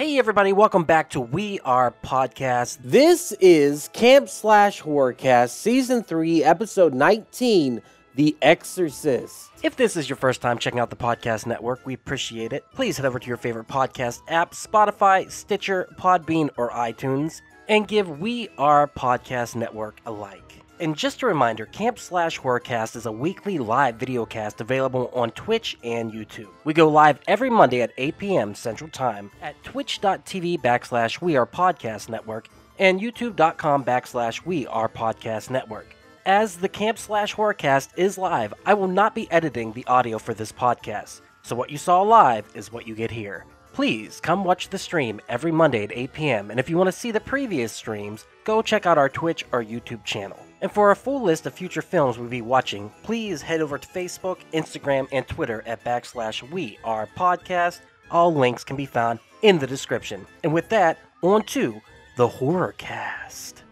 Hey, everybody, welcome back to We Are Podcast. This is Camp Slash Horrorcast, Season 3, Episode 19 The Exorcist. If this is your first time checking out the podcast network, we appreciate it. Please head over to your favorite podcast app Spotify, Stitcher, Podbean, or iTunes and give We Are Podcast Network a like. And just a reminder, Camp Slash Horrorcast is a weekly live video cast available on Twitch and YouTube. We go live every Monday at 8 p.m. Central Time at twitch.tv backslash We Are Podcast Network and youtube.com backslash We Are Podcast Network. As the Camp Slash Horrorcast is live, I will not be editing the audio for this podcast. So what you saw live is what you get here. Please come watch the stream every Monday at 8 p.m. And if you want to see the previous streams, go check out our Twitch or YouTube channel. And for a full list of future films we'll be watching, please head over to Facebook, Instagram, and Twitter at backslash We Are Podcast. All links can be found in the description. And with that, on to the horror cast.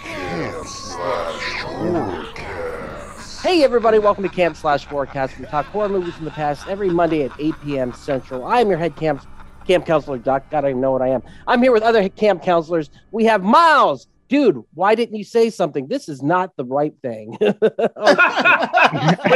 Camp slash horrorcast. Hey everybody, welcome to Camp Slash Horrorcast. We talk horror movies from the past every Monday at 8 p.m. Central. I am your head camp camp counselor, Doc. God, I know what I am. I'm here with other camp counselors. We have Miles. Dude, why didn't you say something? This is not the right thing. Wait,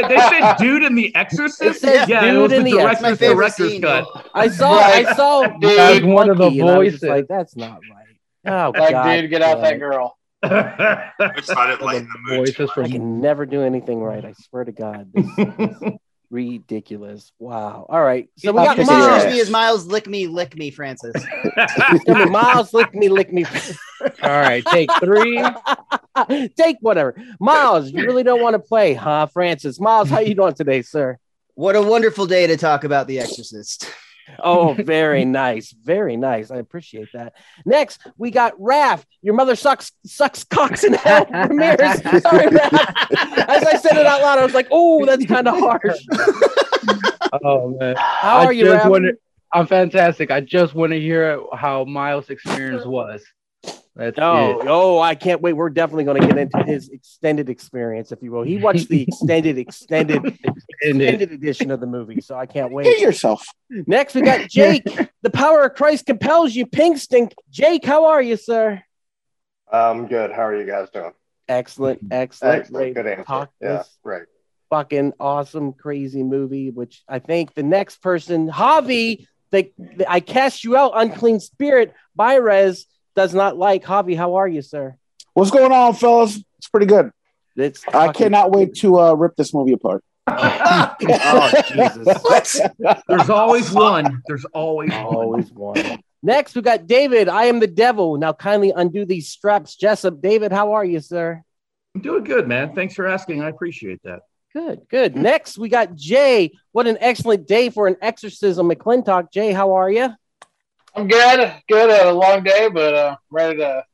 they said dude in The Exorcist? It says yeah, dude it was in the The director's, director's scene, cut. I saw Right. I saw Dude. Big One of the Monkey, and I was just voices. like, that's not right. Oh God. Like, God. dude, get out damn that girl. I thought it lightened the mood. Voices I can never do anything right. I swear to God. This is ridiculous. Wow. All right. So we got Kick Confuse your Miles. ass. me as Miles lick me, lick me, Francis. Miles, lick me, lick me. All right, take three. Take whatever. Miles, you really don't want to play, huh, Francis? Miles, how you doing today, sir? What a wonderful day to talk about The Exorcist. Oh, very nice. Very nice. I appreciate that. Next, we got Raph. Your mother sucks sucks cocks in hell. Ramirez. Sorry, Raph. As I said it out loud, I was like, oh, that's kind of harsh. Oh man, How I are you, Raph? wanna- I'm fantastic. I just want to hear how Miles' experience was. That's Oh, it. oh, I can't wait. We're definitely going to get into his extended experience, if you will. He watched the extended, extended, And extended edition of the movie, so I can't Hit wait. yourself. Next, we got Jake. the power of Christ compels you, pink stink. Jake, how are you, sir? I'm good. How are you guys doing? Excellent, mm-hmm. excellent. Excellent. Good answer. talk Yeah, this right. fucking awesome, crazy movie, which I think the next person, Javi, the, the- I cast you out, unclean spirit, Byrez does not like. Javi, how are you, sir? What's going on, fellas? It's pretty good. It's I fucking- cannot wait to uh, rip this movie apart. Oh, Jesus. What? There's always one. There's always one. Always one. Next, we got David. I am the devil. Now, kindly undo these straps. Jessup, David, how are you, sir? I'm doing good, man. Thanks for asking. I appreciate that. Good, good. Next, we got Jay. What an excellent day for an exorcism. McClintock. Jay, how are you? I'm good. Good. A long day, but uh, ready to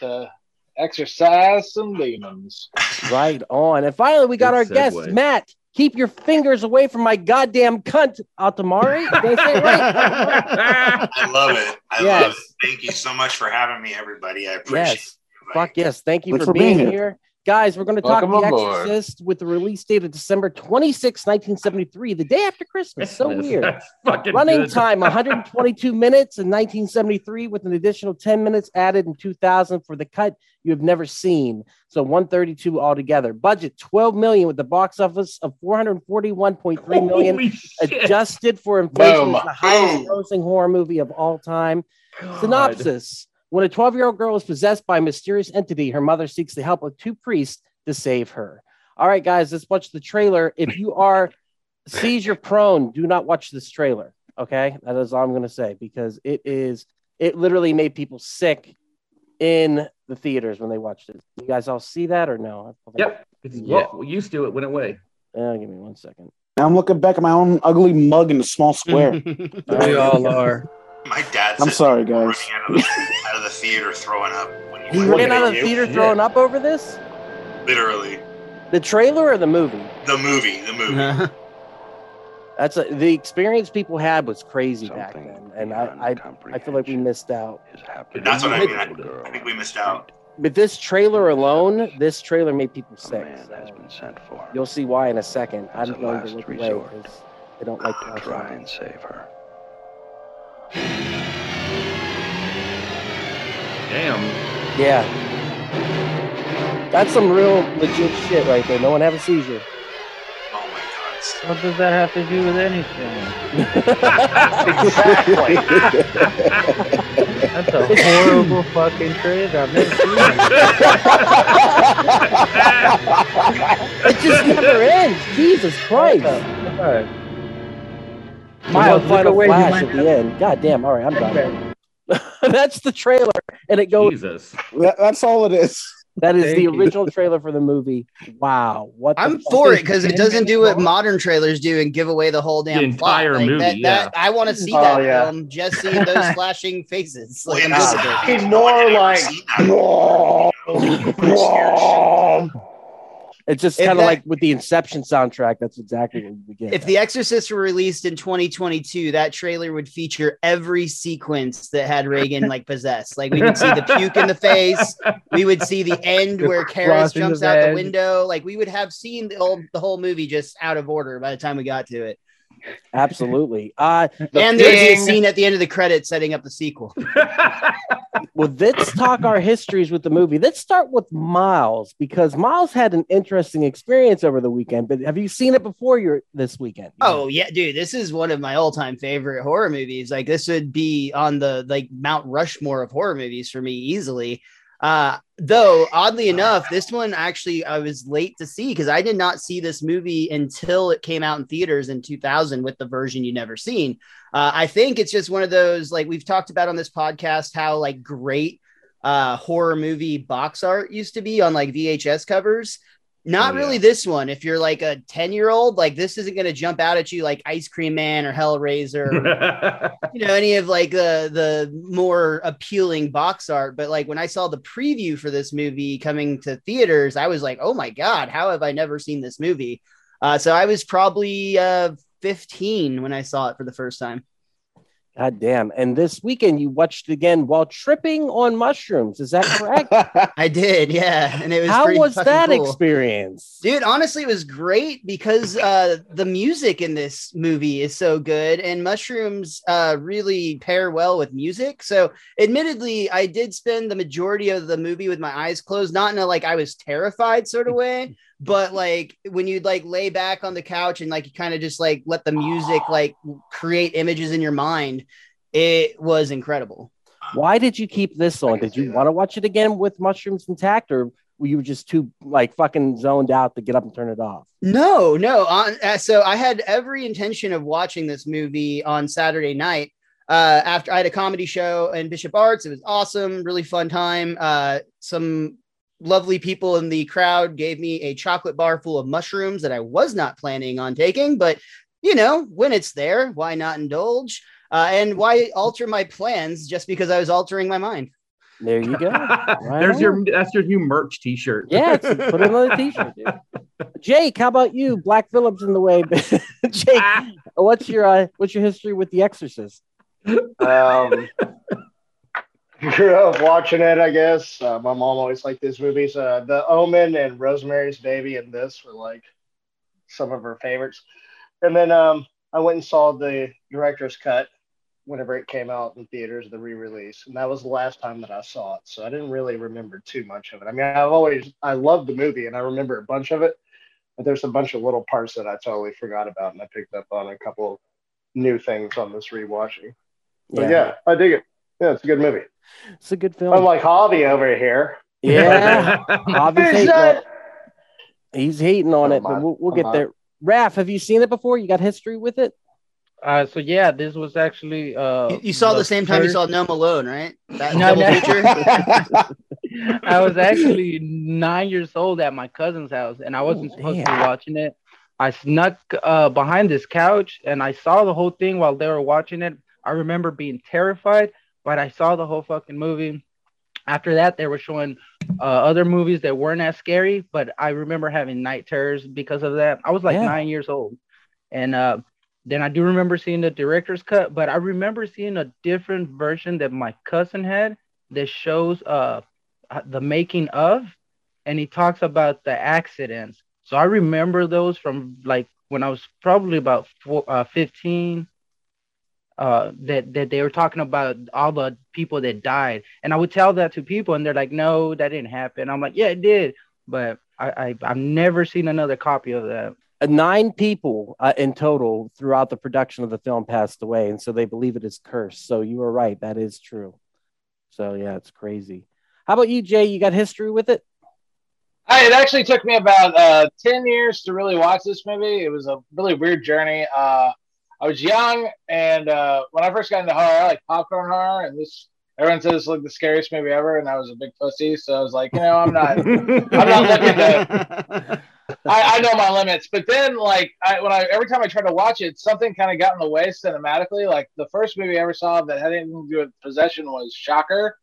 to exercise some demons. Right on. And finally, we got Good our guest. Matt. Keep your fingers away from my goddamn cunt, Altamari. Did I say it right? I love it. I Yes. love it. Thank you so much for having me, everybody. I appreciate Yes. it. Fuck yes. Thank you for, for being being here. here. Guys, we're going to talk Welcome The aboard. Exorcist with the release date of December 26, 1973, the day after Christmas. So That's- weird. Running good. time 122 minutes in 1973 with an additional 10 minutes added in 2000 for the cut you have never seen. So 132 altogether. Budget 12 million with the box office of 441.3 million Holy shit. adjusted for inflation. Boom. It's the highest grossing horror movie of all time. God. Synopsis When a 12 year old girl is possessed by a mysterious entity, her mother seeks the help of two priests to save her. All right, guys, let's watch the trailer. If you are seizure prone, do not watch this trailer. Okay, that is all I'm going to say because it is, it literally made people sick in the theaters when they watched it. You guys all see that or no? Yep. It's, Yeah. Well, we used to. It went away. Uh, give me one second. Now I'm looking back at my own ugly mug in a small square. We all are. My dad I'm said sorry, running guys. theater throwing up when you He ran out of the you. theater throwing up over this? Literally. The trailer or the movie? The movie. The movie. That's a, the experience people had was crazy back then, and I, I I feel like we missed out. That's what I mean. I, I think we missed out. But this trailer alone, this trailer made people sick. so You'll see why in a second. I'm As a going to last look away resort. because I don't like to watch Try and save her. Damn. Yeah. That's some real legit shit right there. No one have a seizure. Oh my god. What does that have to do with anything? exactly. That's a horrible fucking trailer. I've never seen it. It just never ends. Jesus Christ. God. My Miles, look final away, flash at the end. God damn. All right, I'm done. That's the trailer, and it goes. Jesus. That, that's all it is. That is Thank the you. original trailer for the movie. Wow, what? I'm for it because it doesn't do what long. modern trailers do and give away the whole damn entire plot. Like, movie, That, yeah. that, I want to see Oh, that yeah. film. Just seeing those flashing faces. Like, Well, I'm yeah, good with it. this is- He's more like- seen that. It's just kind of like with the Inception soundtrack. That's exactly what we get. If The Exorcist were released in 2022, that trailer would feature every sequence that had Reagan like possessed. Like we would see the puke in the face, we would see the end where Karras jumps the out the window. Like we would have seen the whole the whole movie just out of order by the time we got to it. Absolutely. Uh, and there's a scene at the end of the credits setting up the sequel. well, let's talk our histories with the movie. Let's start with Miles because Miles had an interesting experience over the weekend. But have you seen it before? You're this weekend. Oh yeah, dude, this is one of my all-time favorite horror movies. Like this would be on the like Mount Rushmore of horror movies for me easily. Uh though oddly enough, this one actually I was late to see because I did not see this movie until it came out in theaters in 2000 with the version you never seen. Uh, I think it's just one of those like we've talked about on this podcast how like great uh horror movie box art used to be on like VHS covers. Not Oh, really yeah. this one. If you're like a 10 year old, like this isn't going to jump out at you like Ice Cream Man or Hellraiser, or, you know, any of like the the more appealing box art. But like when I saw the preview for this movie coming to theaters, I was like, oh my God, how have I never seen this movie? Uh, so I was probably uh, 15 when I saw it for the first time. God damn. And this weekend you watched it again while tripping on mushrooms. Is that correct? I did, yeah. And it was How was that cool. experience? Dude, honestly, it was great because uh, the music in this movie is so good, and mushrooms uh, really pair well with music. So, admittedly, I did spend the majority of the movie with my eyes closed, not in a like I was terrified sort of way, but like when you'd like lay back on the couch and like you kind of just like let the music like create images in your mind. It was incredible. Why did you keep this on? Did you want to watch it again with mushrooms intact, or were you just too like fucking zoned out to get up and turn it off? No, no. Uh, so I had every intention of watching this movie on Saturday night. Uh, after I had a comedy show in Bishop Arts, it was awesome, really fun time. Uh, some lovely people in the crowd gave me a chocolate bar full of mushrooms that I was not planning on taking, but you know, when it's there, why not indulge? Uh, and why alter my plans just because I was altering my mind? There you go. There's your that's your new merch T-shirt. Yeah, put it on a t-shirt. Dude. Jake, how about you? Black Phillips in the way. Jake, what's your uh, what's your history with The Exorcist? Um, grew up watching it, I guess. Uh, my mom always liked these movies. Uh, the Omen and Rosemary's Baby and this were like some of her favorites. And then um, I went and saw the director's cut whenever it came out in theaters, the re-release, and that was the last time that I saw it. So I didn't really remember too much of it. I mean, I've always I loved the movie and I remember a bunch of it, but there's a bunch of little parts that I totally forgot about, and I picked up on a couple of new things on this rewatching. But yeah, I dig it. Yeah, it's a good movie. it's a good film. I'm like Javi over here. yeah, obviously Is that- he's hating on it, but we'll, we'll get my. there. Raph, have you seen it before? You got history with it? Uh, so yeah, this was actually uh, You, you saw the same time you saw No Malone, right? That No, double no. feature. I was actually nine years old at my cousin's house, and I wasn't Oh, supposed to be watching it. I snuck uh, behind this couch, and I saw the whole thing while they were watching it. I remember being terrified, but I saw the whole fucking movie. After that, they were showing uh, other movies that weren't as scary, but I remember having night terrors because of that. I was like Yeah. nine years old, and uh, then I do remember seeing the director's cut, but I remember seeing a different version that my cousin had that shows uh uh, the making of and he talks about the accidents so i remember those from like when i was probably about four, uh, 15 uh, that that they were talking about all the people that died, and I would tell that to people, and they're like, "No, that didn't happen." I'm like, "Yeah, it did," but I, I I've never seen another copy of that. Uh, nine people uh, in total throughout the production of the film passed away, and so they believe it is cursed. So you were right; that is true. So yeah, it's crazy. How about you, Jay? You got history with it? I, it actually took me about uh, 10 years to really watch this movie. It was a really weird journey. Uh, I was young, and uh, when I first got into horror, I like popcorn horror, and this everyone says it's like the scariest movie ever, and I was a big pussy, so I was like, you know, I'm not, I'm not looking to. I, I know my limits, but then like I, when I every time I tried to watch it, something kind of got in the way cinematically. Like the first movie I ever saw that had anything to do with possession was Shocker,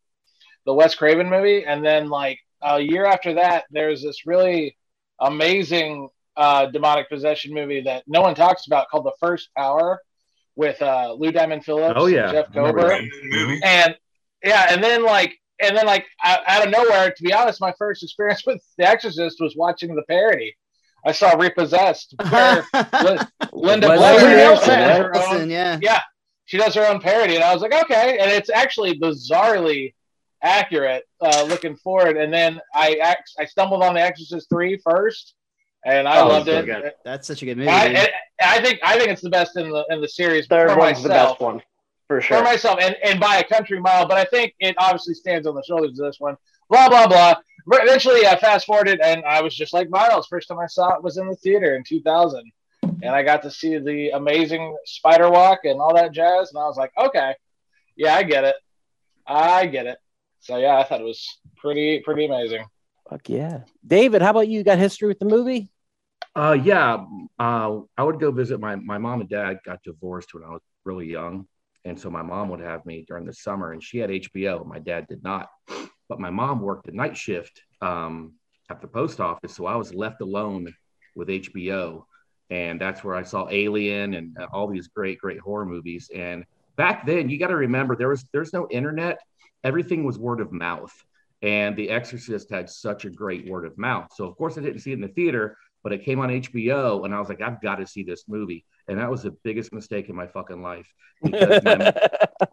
the Wes Craven movie, and then like a year after that, there's this really amazing uh, demonic possession movie that no one talks about called The First Power with uh, Lou Diamond Phillips, Oh, yeah. and Jeff I Kober, and yeah, and then like and then like out out of nowhere, to be honest, my first experience with The Exorcist was watching the parody. I saw Repossessed, where Linda Blair Nielsen, does her Nielsen, own- yeah. yeah, she does her own parody, and I was like, okay, and it's actually bizarrely accurate uh, looking forward. And then I I stumbled on The Exorcist 3 first, and I Oh, loved so it. good. That's such a good movie. I, dude. I think I think it's the best in the in the series. Third for one's the myself best one for sure. for myself and, and by a country mile, but I think it obviously stands on the shoulders of this one. Blah blah blah. But eventually, I fast forwarded, and I was just like Miles. First time I saw it was in the theater in 2000, and I got to see the amazing spider walk and all that jazz, and I was like, okay, yeah, I get it, I get it. So yeah, I thought it was pretty pretty amazing. Fuck yeah, David. How about you? You got history with the movie? Uh, yeah, uh, I would go visit my my mom and dad got divorced when I was really young, and so my mom would have me during the summer, and she had HBO. My dad did not, but my mom worked a night shift um, at the post office, so I was left alone with HBO, and that's where I saw Alien and uh, all these great great horror movies. And back then, you got to remember there was there's no internet, everything was word of mouth. And The Exorcist had such a great word of mouth. So, of course, I didn't see it in the theater, but it came on HBO and I was like, I've got to see this movie. And that was the biggest mistake in my fucking life because my,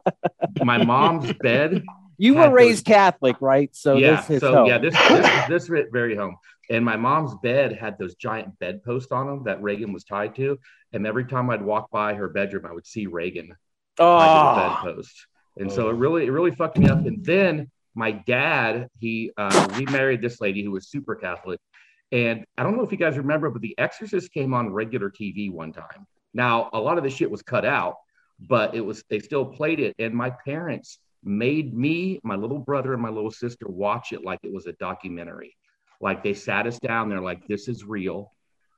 my mom's bed. You were raised Catholic, right? So yeah, this is so home. yeah, this this this very home. And my mom's bed had those giant bedposts on them that Reagan was tied to. And every time I'd walk by her bedroom, I would see Reagan oh. tied to the Oh, bedpost. And so it really, it really fucked me up. And then my dad, he, uh, we married this lady who was super Catholic. And I don't know if you guys remember, but The Exorcist came on regular TV one time. Now, a lot of the shit was cut out, but it was, they still played it. And my parents made me, my little brother, and my little sister watch it like it was a documentary. Like they sat us down, they're like, this is real.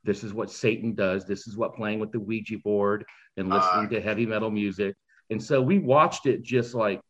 This is what Satan does. This is what playing with the Ouija board and listening to heavy metal music. And so we watched it just like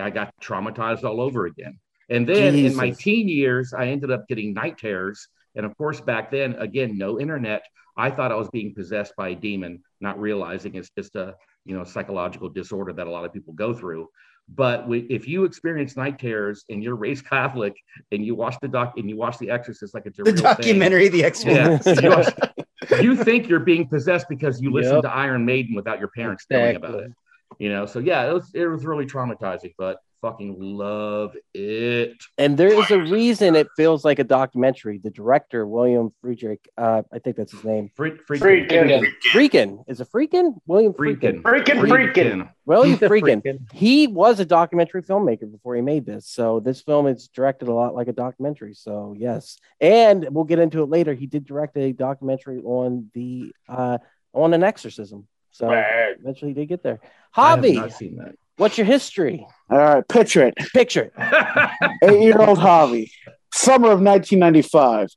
I got traumatized all over again. And then in my teen years, I ended up getting night terrors. And of course, back then, again, no internet. I thought I was being possessed by a demon, not realizing it's just a you know psychological disorder that a lot of people go through. But we, if you experience night terrors and you're raised Catholic and you watch the doc and you watch The Exorcist like it's a the real documentary, The thing, yeah, Exorcist. you, watch- you think you're being possessed because you listen Yep. to Iron Maiden without your parents knowing about it you know so yeah it was it was really traumatizing but fucking love it and there is a reason it feels like a documentary. The director, William Friedrich, uh, I think that's his name. freak freak Freaking, Freakin. Is it Freakin? William Freakin. freaking freaking, freaking. William He's Freakin. freaking- He was a documentary filmmaker before he made this. So this film is directed a lot like a documentary. So yes. And we'll get into it later. He did direct a documentary on the uh on an exorcism. So Right. eventually he did get there. I have Javi, not seen that what's your history? All right, picture it. Picture it. Eight year old Javi, summer of 1995.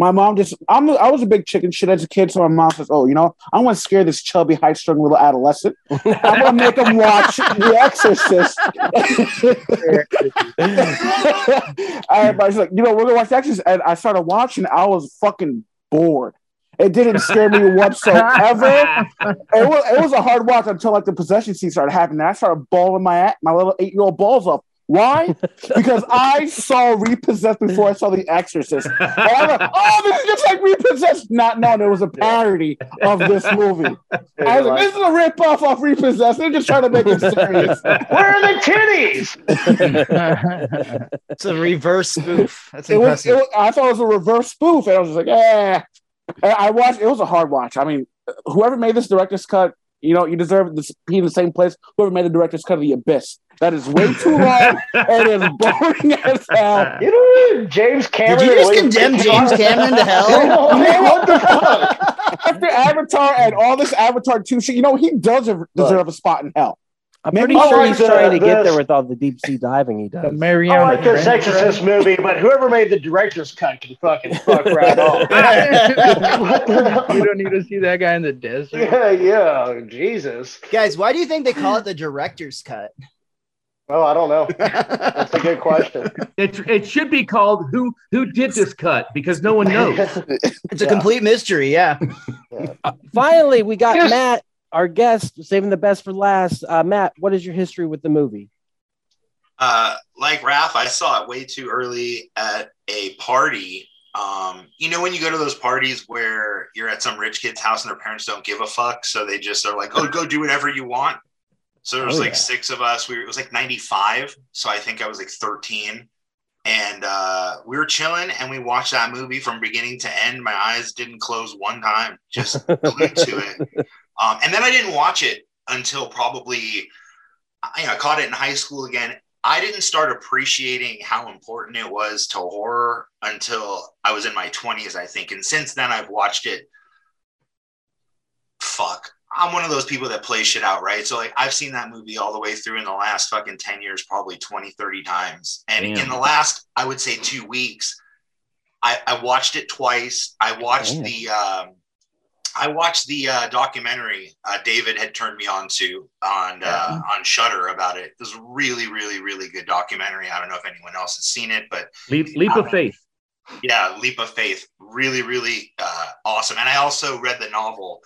My mom just, I'm, I was a big chicken shit as a kid. So my mom says, Oh, you know, I want to scare this chubby, high strung little adolescent. I'm going to make him watch The Exorcist. All right, but Everybody's like, You know, we're going to watch The Exorcist. And I started watching, I was fucking bored. It didn't scare me whatsoever. It was, it was a hard watch until like the possession scene started happening. I started bawling my my little eight year old balls up Why? because I saw Repossessed before I saw The Exorcist. And I'm like, oh, this is just like Repossessed. Not knowing it was a parody of this movie. I was like, this is a rip-off of Repossessed. They're just trying to make it serious. Where are the titties? It's a reverse spoof. That's It was, it impressive. was, I thought it was a reverse spoof, and I was just like, eh. And I watched. It was a hard watch. I mean, whoever made this director's cut, you know, you deserve to be in the same place. Whoever made the director's cut of The Abyss, that is way too long and is boring as hell. You know, James Cameron. Did you just William condemn James Cameron to hell? Yeah, what the fuck? After Avatar and all this Avatar two shit, you know, he does deserve a spot in hell. I'm Maybe pretty sure like he's the- trying to get there with all the deep sea diving he The does. Oh, I Mariana like this Trench Exorcist movie, but whoever made the director's cut can fucking fuck right off. what the hell? we don't need to see that guy in the desert. Yeah, yeah, Jesus. Guys, why do you think they call it the director's cut? Oh, I don't know. That's a good question. It, it should be called "Who Who Did This Cut" because no one knows. It's a Yeah. complete mystery, yeah. Uh, finally, we got Matt, our guest, saving the best for last. Uh, Matt, what is your history with the movie? Uh, like Raph, I saw it way too early at a party. Um, you know when you go to those parties where you're at some rich kid's house and their parents don't give a fuck, so they just are like, "Oh, go do whatever you want." So there was Oh, like yeah. six of us. We were, it was like '95, so I think I was like 13, and uh, we were chilling and we watched that movie from beginning to end. My eyes didn't close one time, just glued to it. Um, and then I didn't watch it until probably I, I caught it in high school again. I didn't start appreciating how important it was to horror until I was in my 20s, I think. And since then, I've watched it. Fuck. I'm one of those people that play shit out, right? So, like, I've seen that movie all the way through in the last fucking 10 years, probably 20, 30 times. And Damn. in the last, I would say, two weeks, I, I watched it twice. I watched Damn. the. Um, I watched the uh, documentary uh, David had turned me on to on uh, on Shutter about it. It was a really, really, really good documentary. I don't know if anyone else has seen it, but Leap, leap of faith. yeah, Leap of Faith, really, really uh, awesome. And I also read the novel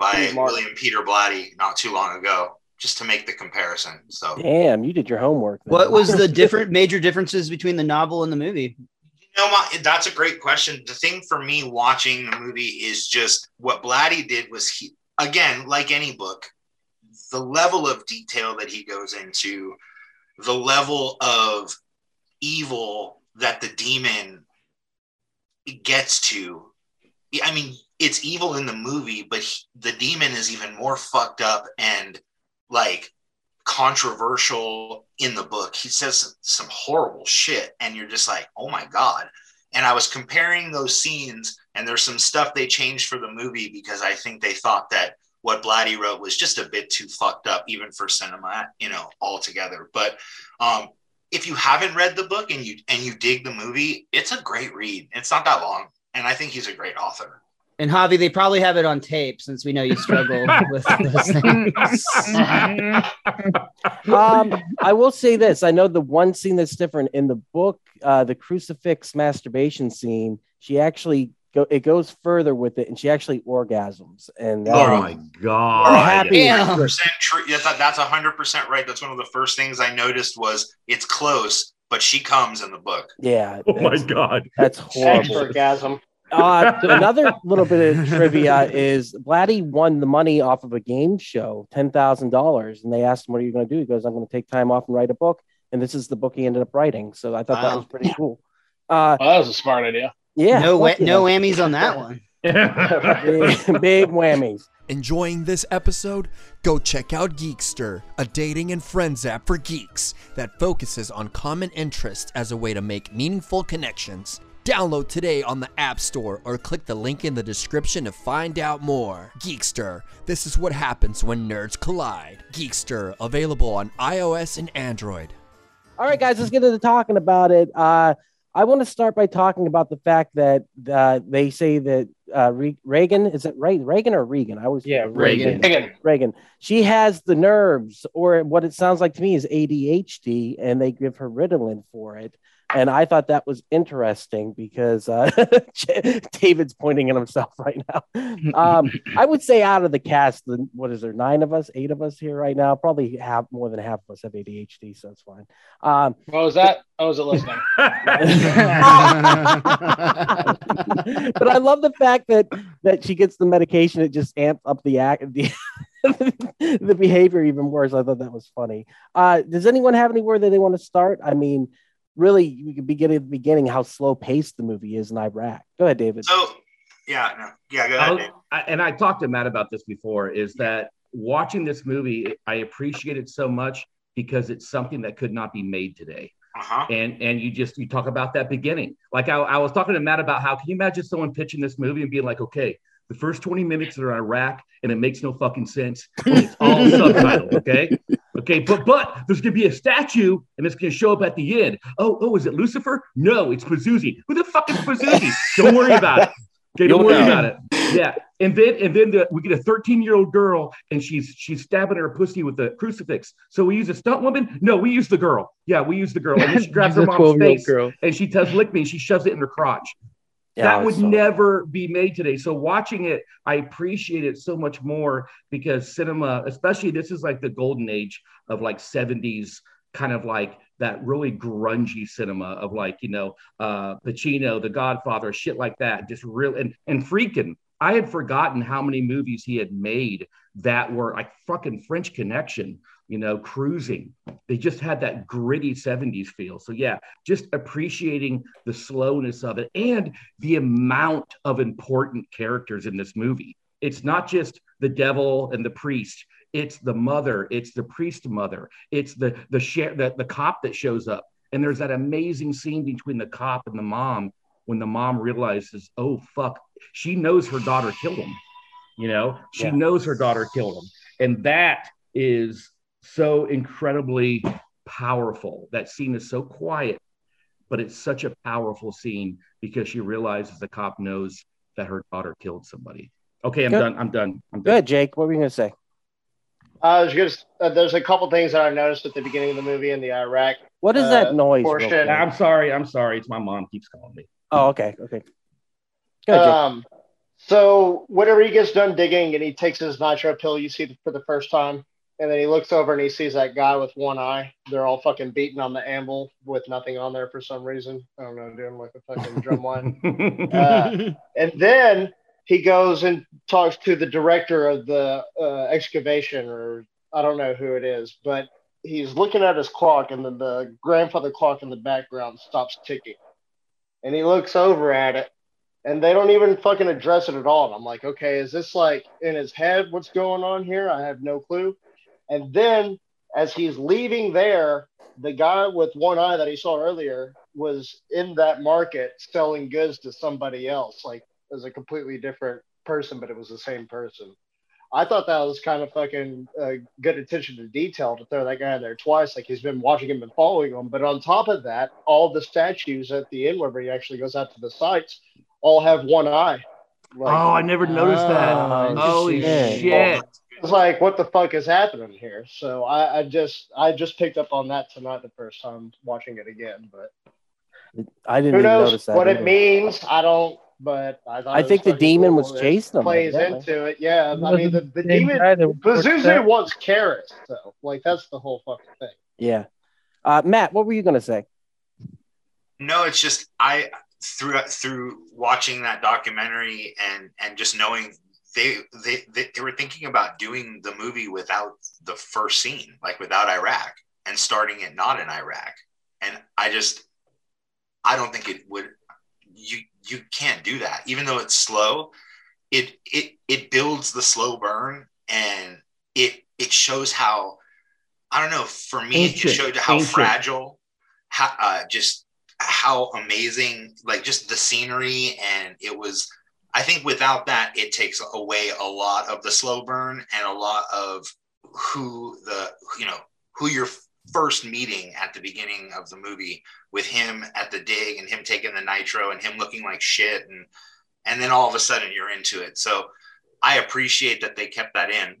by Steve Martin. William Peter Blatty not too long ago, just to make the comparison. So Damn, you did your homework. then. What was the different major differences between the novel and the movie? You know, my, that's a great question. The thing for me watching the movie is just what Blatty did was he, again, like any book, the level of detail that he goes into, the level of evil that the demon gets to. I mean, it's evil in the movie, but he- the demon is even more fucked up and like controversial in the book. He says some horrible shit, and you're just like, oh my God. And I was comparing those scenes, and there's some stuff they changed for the movie because I think they thought that what Blatty wrote was just a bit too fucked up, even for cinema, you know, altogether. But um, if you haven't read the book and you and you dig the movie, it's a great read. It's not that long, and I think he's a great author. And Javi, they probably have it on tape since we know you struggle with those things. um, I will say this. I know the one scene that's different in the book, uh, the crucifix masturbation scene. She actually go. It goes further with it, and she actually orgasms. And that- Oh my god! happy. Damn. percent true. Yeah, that's hundred percent right. That's one of the first things I noticed was it's close, but she comes in the book. Yeah, Oh my god! that's horrible. Exorgasm. Uh, another little bit of trivia is Blatty won the money off of a game show, ten thousand dollars, and they asked him, "What are you going to do?" He goes, "I'm going to take time off and write a book." And this is the book he ended up writing. So I thought that was pretty cool. Uh, Well, that was a smart idea. yeah, no, wa- no whammies on that one. big, big whammies. Enjoying this episode? Go check out Geekster, a dating and friends app for geeks that focuses on common interests as a way to make meaningful connections. Download today on the App Store or click the link in the description to find out more. Geekster, this is what happens when nerds collide. Geekster, available on iOS and Android. All right, guys, let's get into talking about it. Uh, I want to start by talking about the fact that uh, they say that uh, Re- Reagan. Is it right? Reagan or Regan? I was Yeah, Reagan. Reagan. Reagan. She has the nerves, or what it sounds like to me is ADHD, and they give her Ritalin for it. And I thought that was interesting because uh, David's pointing at himself right now. Um, I would say out of the cast, the, what is there, nine of us, eight of us here right now? Probably half, more than half of us have ADHD, so it's fine. Um, What was that? I wasn't listening. but I love the fact that that she gets the medication. It just amps up the act, the, the behavior even worse. I thought that was funny. Uh, does anyone have anywhere that they want to start? I mean, really, we could begin at the beginning how slow paced the movie is in Iraq. Go ahead, David. So yeah, no, yeah, go ahead. Dave. I- and I talked to Matt about this before, is that watching this movie, I appreciate it so much because it's something that could not be made today. Uh-huh. And and you just you talk about that beginning. Like I, I was talking to Matt about how can you imagine someone pitching this movie and being like, okay, the first 20 minutes are in Iraq and it makes no fucking sense. and It's all subtitled, okay? Okay, but but there's gonna be a statue and it's gonna show up at the end. Oh, oh, is it Lucifer? No, it's Pazuzu. Who the fuck is Pazuzu? Don't worry about it. Okay, don't You'll worry know. about it. Yeah, and then and then the, we get a 13 year old girl and she's she's stabbing her pussy with the crucifix. So we use a stunt woman? No, we use the girl. Yeah, we use the girl. And then she grabs her mom's face girl. and she does lick me and she shoves it in her crotch. Yeah, that would it. never be made today. So watching it, I appreciate it so much more because cinema, especially this is like the golden age of like 70s kind of like that really grungy cinema of like, you know, uh Pacino, The Godfather, shit like that. Just real and and freaking. I had forgotten how many movies he had made that were like fucking French Connection, you know, cruising. They just had that gritty 70s feel. So yeah, just appreciating the slowness of it and the amount of important characters in this movie. It's not just the devil and the priest. It's the mother. It's the priest mother. It's the the share the, the cop that shows up. And there's that amazing scene between the cop and the mom when the mom realizes, oh fuck, she knows her daughter killed him. You know, she Yeah. knows her daughter killed him. And that is so incredibly powerful. That scene is so quiet, but it's such a powerful scene because she realizes the cop knows that her daughter killed somebody. Okay, I'm Good. done. I'm done. I'm done. ahead, Jake. What were you going to say? I was just uh, there's a couple things that I noticed at the beginning of the movie in the Iraq. What is uh, that noise? portion. I'm sorry. I'm sorry. It's my mom keeps calling me. Oh, okay, okay. Go ahead, Jake. Um, so whenever he gets done digging and he takes his nitro pill, you see for the first time, and then he looks over and he sees that guy with one eye. They're all fucking beating on the anvil with nothing on there for some reason. I don't know, doing like a fucking drum line. Uh, and then he goes and talks to the director of the uh, excavation, or I don't know who it is, but he's looking at his clock, and then the grandfather clock in the background stops ticking. And he looks over at it, and they don't even fucking address it at all. And I'm like, okay, is this like in his head? What's going on here? I have no clue. And then as he's leaving there, the guy with one eye that he saw earlier was in that market selling goods to somebody else, like as a completely different person, but it was the same person. I thought that was kind of fucking uh, good attention to detail to throw that guy in there twice. Like he's been watching him and following him. But on top of that, all the statues at the end where he actually goes out to the sites all have one eye. Like, oh, I never noticed that. Oh, Holy shit. shit. It's like what the fuck is happening here? So I, I just I just picked up on that tonight the first time watching it again. But I didn't who even knows notice that. what it means? I don't. But I thought I think the demon cool. was It chasing him. Plays evidently. into it, yeah. I mean, the, the the same demon guy that Pazuzu wants carrots, so Like that's the whole fucking thing. Yeah. Uh, Matt, what were you going to say? No, it's just I through through watching that documentary and and just knowing they they they, they were thinking about doing the movie without the first scene, like without Iraq, and starting it not in Iraq. And I just I don't think it would you you can't do that. Even though it's slow, it it it builds the slow burn and it it shows how I don't know, for me it Ancient, just showed how ancient. fragile how uh, just how amazing like just the scenery and it was i think without that it takes away a lot of the slow burn and a lot of who the you know who you're first meeting at the beginning of the movie with him at the dig and him taking the nitro and him looking like shit and and then all of a sudden you're into it. So I appreciate that they kept that in.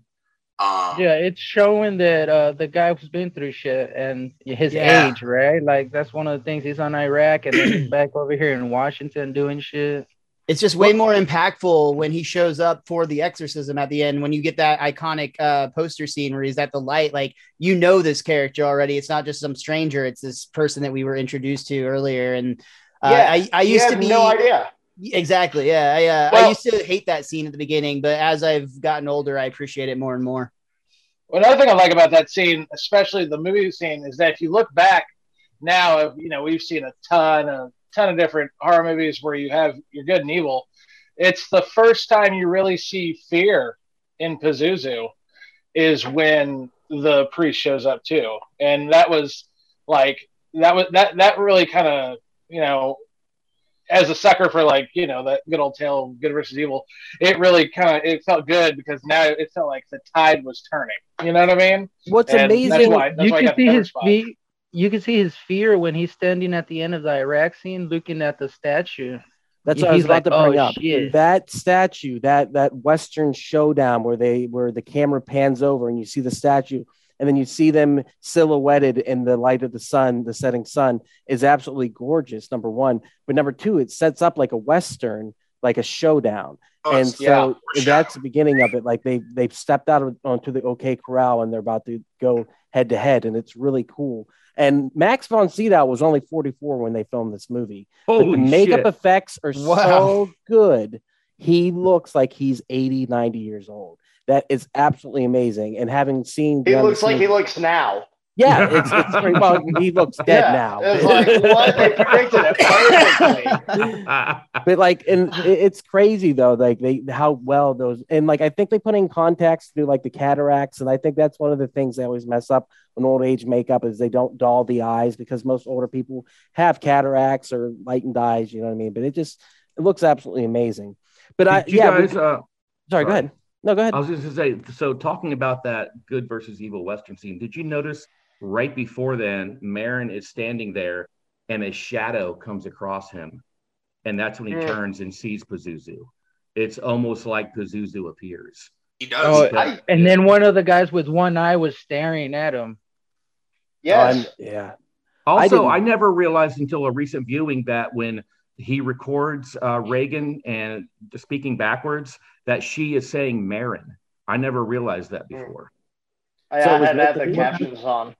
Um, Yeah, it's showing that uh, the guy who's been through shit and his Yeah. age, right? Like that's one of the things. He's on Iraq and then he's back over here in Washington doing shit. It's just way more impactful when he shows up for the exorcism at the end. When you get that iconic uh, poster scene where he's at the light, like you know this character already. It's not just some stranger. It's this person that we were introduced to earlier. And uh, Yeah, I, I used to be no idea. Exactly. Yeah. I, uh, I used to hate that scene at the beginning, but as I've gotten older, I appreciate it more and more. Another thing I like about that scene, especially the movie scene, is that if you look back now, you know we've seen a ton of ton of different horror movies where you have your good and evil. It's the first time you really see fear in Pazuzu is when the priest shows up too, and that was like that was that that really kind of you know as a sucker for like you know that good old tale of good versus evil it really kind of it felt good because now it felt like the tide was turning you know what i mean What's And amazing, that's why, that's you can see his spot. Fear. You can see his fear when he's standing at the end of the Iraq scene, looking at the statue. That's what I was about like, to bring "Oh, up. shit." That statue, that that Western showdown where they where the camera pans over and you see the statue, and then you see them silhouetted in the light of the sun, the setting sun, is absolutely gorgeous. Number one, but number two, it sets up like a Western, like a showdown. Oh, and it's- so yeah. that's the beginning of it. Like they they've stepped out of, onto the OK Corral and they're about to go head to head, and it's really cool. And Max von Sydow was only 44 when they filmed this movie. But the makeup shit. effects are Wow. so good. He looks like he's 80, 90 years old. That is absolutely amazing. And having seen He looks like he looks now. Yeah, it's, it's pretty well. He looks dead Yeah, now. It's like what? They predicted it perfectly. but like and it's crazy though like they how well those and like i think they put in contacts through like the cataracts and i think that's one of the things they always mess up when old age makeup is they don't dull the eyes because most older people have cataracts or lightened eyes you know what i mean? But it just it looks absolutely amazing. But i Did you yeah guys, we- uh, sorry go ahead. No go ahead. I was just to say, so talking about that good versus evil Western scene, did you notice right before then, Merrin is standing there and a shadow comes across him. And that's when he Mm. turns and sees Pazuzu. It's almost like Pazuzu appears. he does. Oh, I- and then one of the guys with one eye was staring at him. Yes. Um, yeah Also, didn't- I, never realized until a recent viewing that when he records uh, Reagan and speaking backwards, that she is saying Merrin. I never realized that before. I, So I had, meant had to the captions on.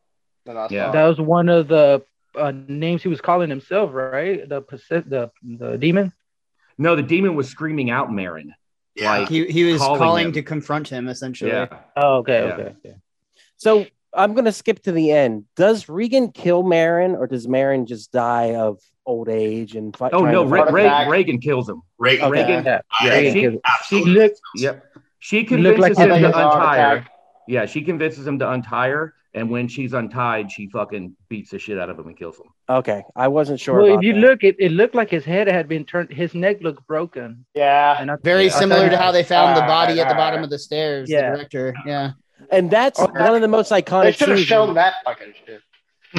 And I Yeah. That was one of the uh, names he was calling himself, right? The Pacific, the the demon. No, the demon was screaming out Merrin. yeah. like- He, he was Calling calling, to confront him, essentially. Yeah. Oh, okay, Yeah. okay, okay. so i'm gonna skip to the end does regan kill merrin or does merrin just die of old age and fi- Oh no, to Re- Re- Reagan kills him. Reagan, Okay. Reagan, Yeah, yeah, Reagan she- kills- He looked, Yep. She convinces like him to was untie her. Yeah, she convinces him to untie her, and when she's untied, she fucking beats the shit out of him and kills him. okay i wasn't sure well, if you that. look, it, it looked like his head had been turned. His neck looked broken. Yeah. And I, Very Yeah. similar to how they found the Alright, body at the ah. bottom of the stairs. Yeah. The director. Yeah. and that's Oh, one of the most iconic. They should have shown that fucking shit.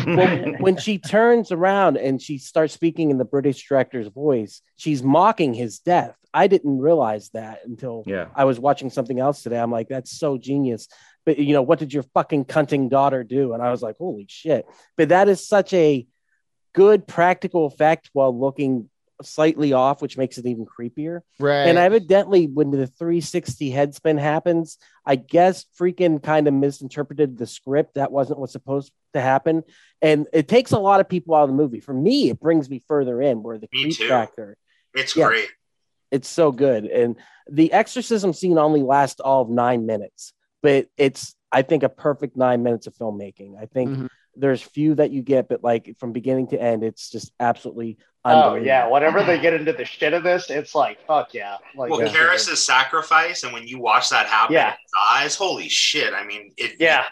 when, when she turns around and she starts speaking in the British director's voice, she's mocking his death. I didn't realize that until yeah. I was watching something else today. I'm like, that's so genius. But you know, what did your fucking cunting daughter do? And I was like, holy shit. But that is such a good practical effect while looking slightly off, which makes it even creepier. Right. And evidently, when the 360 head spin happens, I guess freaking kind of misinterpreted the script. That wasn't what's supposed to happen. And it takes a lot of people out of the movie. For me, it brings me further in where the Me creep too. factor, It's Yeah. great. it's so good. And the exorcism scene only lasts all of nine minutes, but it's, I think, a perfect nine minutes of filmmaking. I think Mhm. there's few that you get, but like from beginning to end, it's just absolutely Oh unbelievable. yeah. Whenever they get into the shit of this, it's like fuck yeah. Like Well, this is- Karras's sacrifice, and when you watch that happen Yeah. in his eyes, holy shit! I mean, it, Yeah.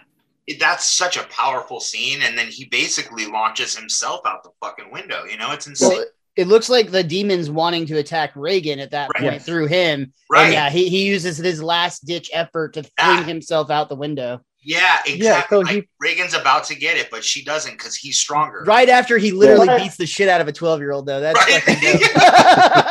it, that's such a powerful scene, and then he basically launches himself out the fucking window. You know, it's insane. Well, it looks like the demons wanting to attack Reagan at that Right. point Yes. through him. right? And yeah, he, he uses his last ditch effort to Ah. himself out the window. Yeah, exactly. so like, he- Reagan's about to get it, but she doesn't because he's stronger. Right after he literally Yeah. beats the shit out of a 12 year old, though. That's Right.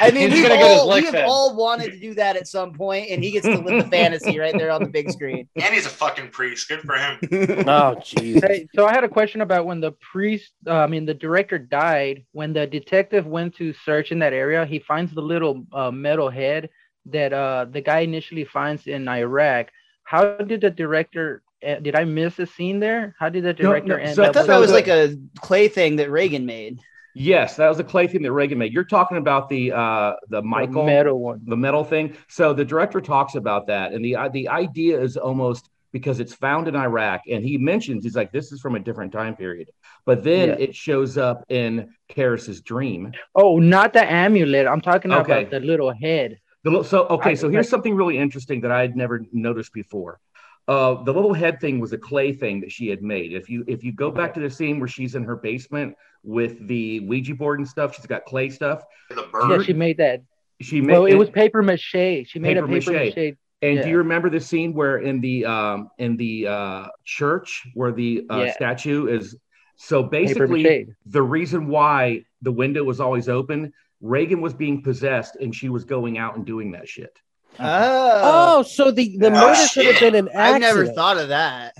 I mean, He's we've gonna all, we have all wanted to do that at some point, and he gets to live the fantasy right there on the big screen. And he's a fucking priest. Good for him. Oh, jeez. Hey, so I had a question about when the priest, uh, I mean, the director died. When the detective went to search in that area, he finds the little uh, metal head that uh, the guy initially finds in Iraq. How did the director? Uh, did I miss a scene there? How did the director no, end so- I thought that was the- like a clay thing that Reagan made. Yes, that was a clay thing that Reagan made. You're talking about the uh the the Michael metal one. the metal thing. So the director talks about that, and the uh, the idea is almost because it's found in Iraq, and he mentions he's like this is from a different time period, but then Yeah. it shows up in Karras's dream. Oh, not the amulet. I'm talking Okay. about the little head. The, so okay, I- so here's something really interesting that I had never noticed before. Uh, the little head thing was a clay thing that she had made. If you if you go back to the scene where she's in her basement with the Ouija board and stuff, she's got clay stuff. The Yeah, she made that. She made Well, it was paper mache. She made Paper a paper mache. mache. And Yeah. do you remember the scene where in the um in the uh church where the uh, Yeah. statue is so basically the reason why the window was always open, Reagan was being possessed and she was going out and doing that shit. Oh, Oh, so the, the Oh, murder could have been an accident. I've never thought of that.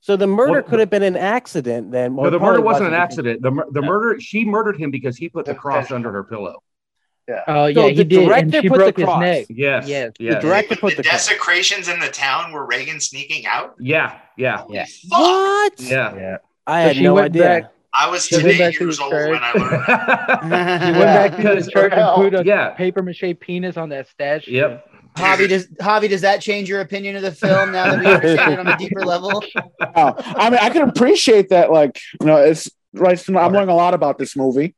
So the murder Well, could have been an accident then. Well, no, the murder wasn't an accident. The the Yeah. murder she murdered him because he put the cross under her pillow. Yeah. Oh So yeah, he the did. And she put the broke his cross. neck. Yes. Yes. Yes. The director put the the cross. desecrations in the town were Reagan sneaking out. Yeah. Yeah. Holy fuck! What? Yeah. Yeah. I So had she no went idea. back- I was She today years the old when I learned. that. He went back to the Because- church and put a Yeah. paper mache penis on that statue. Yep. Javi, does Javi, does that change your opinion of the film now that we understand it on a deeper level? Oh, I mean, I can appreciate that. Like, you know, it's right. I'm learning a lot about this movie,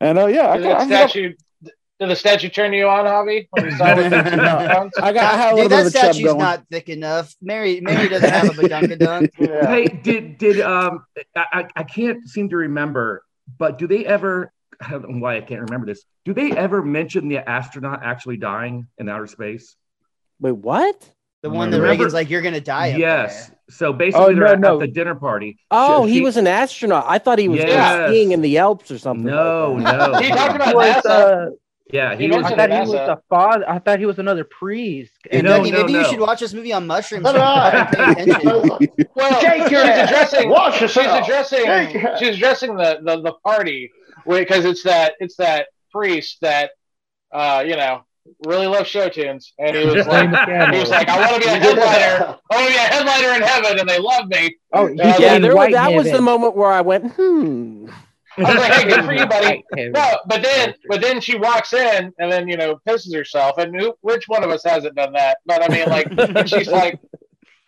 and uh, yeah, I, Did can, I, can- statue? Did the statue turn you on, Javi? When you saw it? I got I had a little Dude, that bit of a statue's going. not thick enough. Mary, Mary doesn't have a badunkadunk. Yeah. Hey, did did um I, I I can't seem to remember, but do they ever I don't know why I can't remember this. Do they ever mention the astronaut actually dying in outer space? Wait, what? The one that Remember- Reagan's like, you're gonna die. yes. there." So basically, Oh, they're no, at, no. the dinner party. Oh, She- he was an astronaut. I thought he was Yes. skiing in the Alps or something. No, like no. He talked about He NASA. Yeah, he He was. I thought he was the father. I thought he was another priest. Hey, No, Dougie, no, maybe you should watch this movie on mushrooms. Shut up. Pay attention. Well, Shake your she's addressing. Watch she's addressing. Shake your ass. She's addressing the the, the party because it's that it's that priest that uh you know really loves show tunes, and he was like he was like I want to be a headliner. I want to be a headliner in heaven, and they love me. Oh, Uh, Yeah, there was, that was the moment where I went, hmm. I was like, hey, good for you, buddy. No, but then but then she walks in and then you know pisses herself, and who, which one of us hasn't done that? But I mean, like when she's like.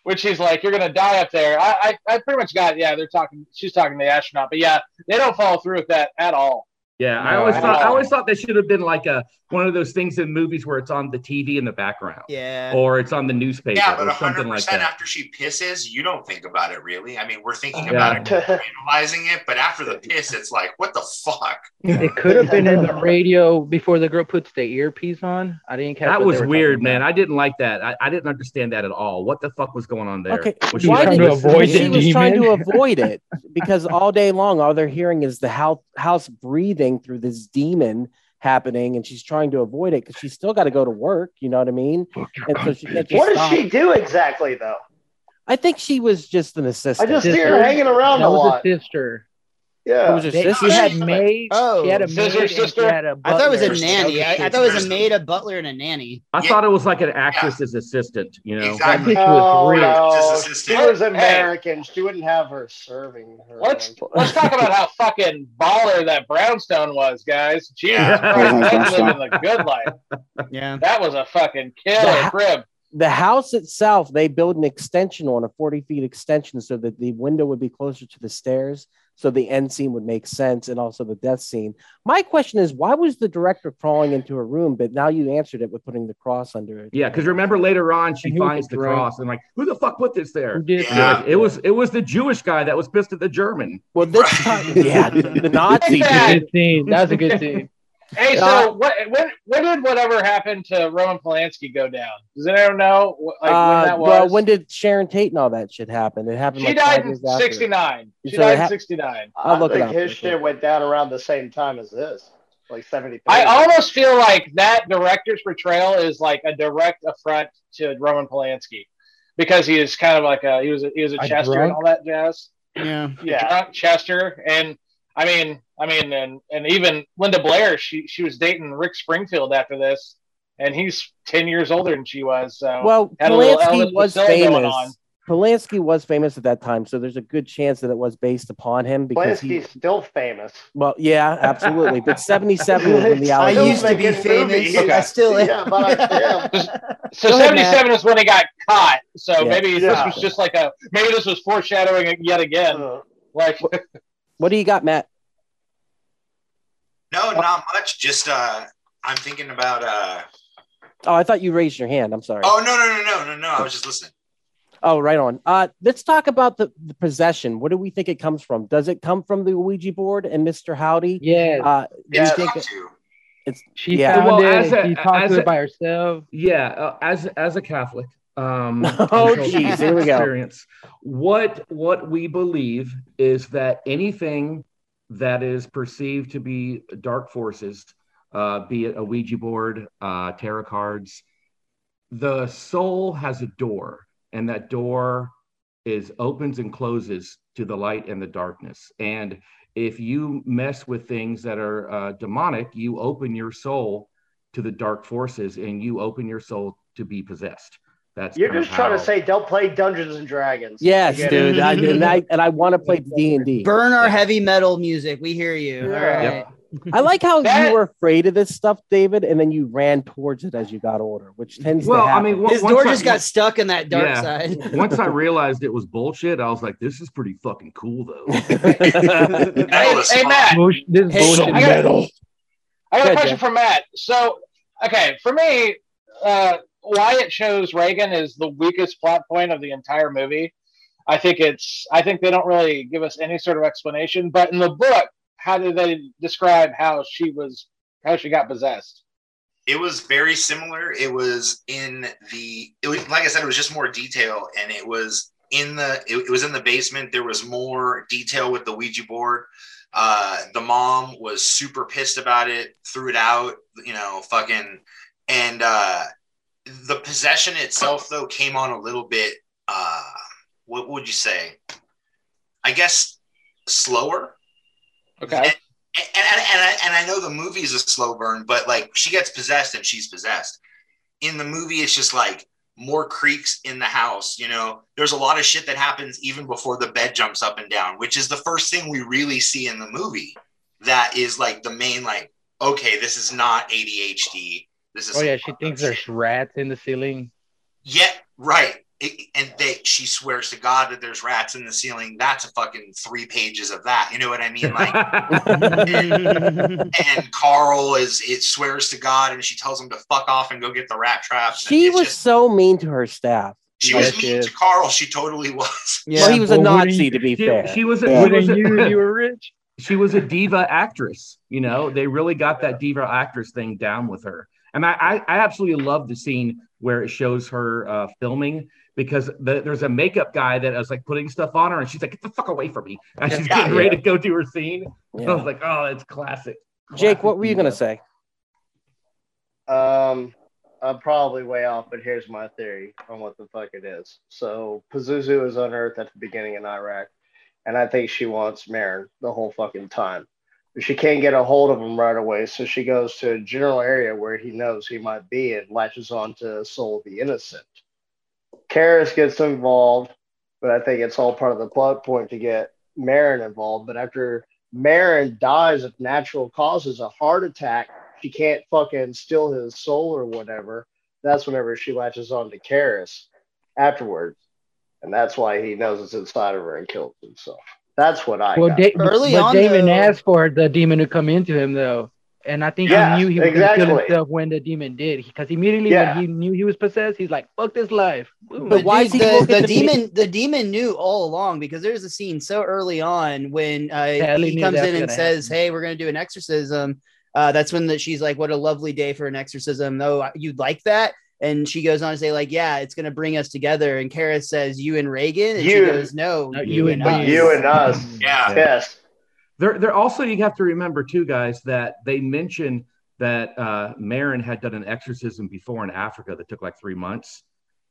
When she's like, "You're gonna die up there," I, I, I pretty much got. Yeah, they're talking. She's talking to the astronaut, but yeah, they don't follow through with that at all. Yeah, I always I thought I always thought that should have been like a one of those things in movies where it's on the TV in the background, Yeah. or it's on the newspaper, Yeah, but or something like that. after she pisses, you don't think about it really. I mean, we're thinking Yeah. about it, analyzing it, but after the piss, it's like, what the fuck? It could have been in the radio before the girl puts the earpiece on. I didn't catch. That was weird, man. about. I didn't like that. I, I didn't understand that at all. What the fuck was going on there? Okay, Was she why trying did to avoid she the was trying to avoid it because all day long, all they're hearing is the house house breathing through this demon happening, and she's trying to avoid it because she's still got to go to work. You know what I mean? And so she can't What does stop. she do exactly, though? I think she was just an assistant. I assistant. just see her hanging around That a was lot. his sister. It Yeah. was her They- sister. she had oh. maids. Oh. she had a Scissor maid and sister? She had a I thought it was a nanny. I, I thought it was a maid, a butler, and a nanny. I Yeah. thought it was like an actress's assistant. You know, Exactly. Oh, she was Oh, real. no. She was American. She wouldn't have her serving her. Let's let's talk about how fucking baller that brownstone was, guys. Jesus Yeah. Christ, living the good life. Yeah. That was a fucking killer The- crib. the house itself, they built an extension on a 40 feet extension so that the window would be closer to the stairs. So the end scene would make sense and also the death scene. My question is, why was the director crawling into her room? But now you answered it with putting the cross under it. yeah. Because remember later on, she And he was finds the drunk. cross and like, who the fuck put this there? Who did Yeah. It was it was the Jewish guy that was pissed at the German. Well, this time, yeah, the, the Nazi Yeah. dude. Good scene. That was a good scene. Hey, so Uh, what, when when did whatever happen to Roman Polanski go down? Does anyone know wh- like when Uh, that was? well, when did Sharon Tate and all that shit happen? It happened she like died in '69. She So it died ha- in '69. I'll I look it think up his real quick. shit went down around the same time as this. like seventy. I almost feel like that director's portrayal is like a direct affront to Roman Polanski because he is kind of like a he was a, he was a, A Chester drunk? and all that jazz. Yeah. Yeah, drunk Chester, and I mean, I mean, and and even Linda Blair, she she was dating Rick Springfield after this, and he's ten years older than she was. So Well, had Polanski was Costello going on. famous. Polanski was famous at that time, so there's a good chance that it was based upon him because he. Still famous. Well, yeah, absolutely. But 77 was when the I allegations. used to be famous. Okay. I still am. Yeah, but I am. So Go ahead, 77 is when he got caught. So Yeah. maybe this was just like a maybe this was foreshadowing it yet again. Uh, Like What do you got, Matt? No, not much. Just uh, I'm thinking about. uh Oh, I thought you raised your hand. I'm sorry. Oh no no no no no no! I was just listening. Oh, right on. Uh, let's talk about the, the possession. What do we think it comes from? Does it come from the Ouija board and Mr. Howdy? Yeah, Uh, do you It's think it- it's she yeah. found Well, it. as a- she talked to a- it by herself. Yeah, uh, as as a Catholic, um, Oh, until geez, here we go. experience, What what we believe is that anything that is perceived to be dark forces, uh, be it a Ouija board, uh, tarot cards, the soul has a door, and that door is opens and closes to the light and the darkness. And if you mess with things that are uh, demonic, you open your soul to the dark forces, and you open your soul to be possessed. That's You're just trying to say don't play Dungeons and Dragons. Yes, I get it. dude. I, and I and I want to play D and D. Burn our Yeah. heavy metal music. We hear you. Yeah. All right. Yep. I like how That- you were afraid of this stuff, David, and then you ran towards it as you got older, which tends to. Well, to I happen. mean, His once door I- just got stuck in that dark Yeah. side. once I realized it was bullshit, I was like, "This is pretty fucking cool, though." hey, hey Matt, Bullsh- this Hey, bullshit. I got- metal. I got a question for Matt. So, okay, for me, uh, why it shows Reagan is the weakest plot point of the entire movie. I think it's. I think they don't really give us any sort of explanation. But in the book, how do they describe how she was, how she got possessed? It was very similar. It was in the, it was, like I said, it was just more detail, and it was in the, it, it was in the basement. There was more detail with the Ouija board. Uh, the mom was super pissed about it, threw it out, you know, fucking, and uh, the possession itself though came on a little bit. Uh, what would you say? I guess slower. Okay. And, and, and, and, I, and I know the movie's a slow burn, but like she gets possessed and she's possessed. In the movie, it's just like more creaks in the house. You know, there's a lot of shit that happens even before the bed jumps up and down, which is the first thing we really see in the movie. That is like the main, like, okay, this is not ADHD. This is Oh yeah, she thinks up there's rats in the ceiling. Yeah, right. It, and they, she swears to God that there's rats in the ceiling. That's a fucking three pages of that. You know what I mean? Like, and Carl is it swears to God, and she tells him to fuck off and go get the rat traps. she was just- so mean to her staff. she was Yeah, she mean to Carl. She totally was. Well, he was a Well, wouldn't Nazi, you- to be she, fair. she was a, Yeah. she was Wouldn't you? You were rich. she was a diva actress. You know, they really got that diva actress thing down with her. And I, I, I absolutely love the scene where it shows her uh, filming because the, there's a makeup guy that was like putting stuff on her, and she's like, "Get the fuck away from me!" And she's Yeah, getting ready to go do her scene. I was like, "Oh, that's classic." Jake, what were you gonna say? Um, I'm probably way off, but here's my theory on what the fuck it is. So Pazuzu is unearthed at the beginning in Iraq, and I think she wants Merrin the whole fucking time. She can't get a hold of him right away, so she goes to a general area where he knows he might be and latches on to Soul of the Innocent. Karras gets involved, but I think it's all part of the plot point to get Merrin involved. But after Merrin dies of natural causes, a heart attack, she can't fucking steal his soul or whatever. That's whenever she latches on to Karras afterwards. And that's why he knows it's inside of her and kills himself. That's what I Well, got. da- Early but on, Damien though- asked for the demon to come into him, though, and I think Yeah, he knew he was gonna kill himself when the demon did, because immediately Yeah. when he knew he was possessed, he's like, "Fuck this life." Boom. But why is he the, the at the demon? The demon knew all along because there's a scene so early on when uh, Ellie he comes in and says, happen. "Hey, we're gonna do an exorcism." Uh, that's when the, she's like, "What a lovely day for an exorcism." No, you'd like that. And she goes on to say, like, yeah, it's gonna bring us together. And Karras says, "You and Reagan," and she You. goes, "No, No, you, you and and us." You and us. Yeah. Yes. There, there also you have to remember too, guys, that they mentioned that uh, Merrin had done an exorcism before in Africa that took like three months,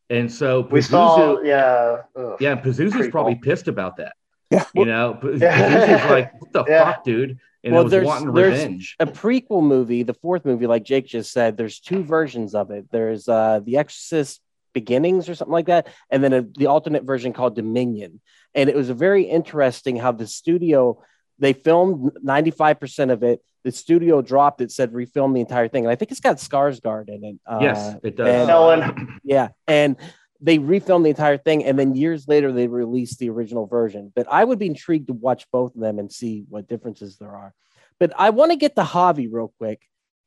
and so We Pazuzu- saw, yeah. ugh. yeah, Pazuzu's Creep probably ball. pissed about that. Yeah. You know, P- Yeah. Like, what the Yeah. fuck, dude? And Well, it was there's- wanting there's- a prequel movie, the fourth movie, like Jake just said, there's two versions of it. There's uh The Exorcist Beginnings or something like that, and then a, the alternate version called Dominion. And it was very interesting how the studio they filmed 95% of it. The studio dropped it, said refilm the entire thing. And I think it's got Skarsgård in it. Uh, yes, it does. and- Ellen. yeah, and they refilmed the entire thing, and then years later they released the original version. But I would be intrigued to watch both of them and see what differences there are. But I want to get to Javi real quick,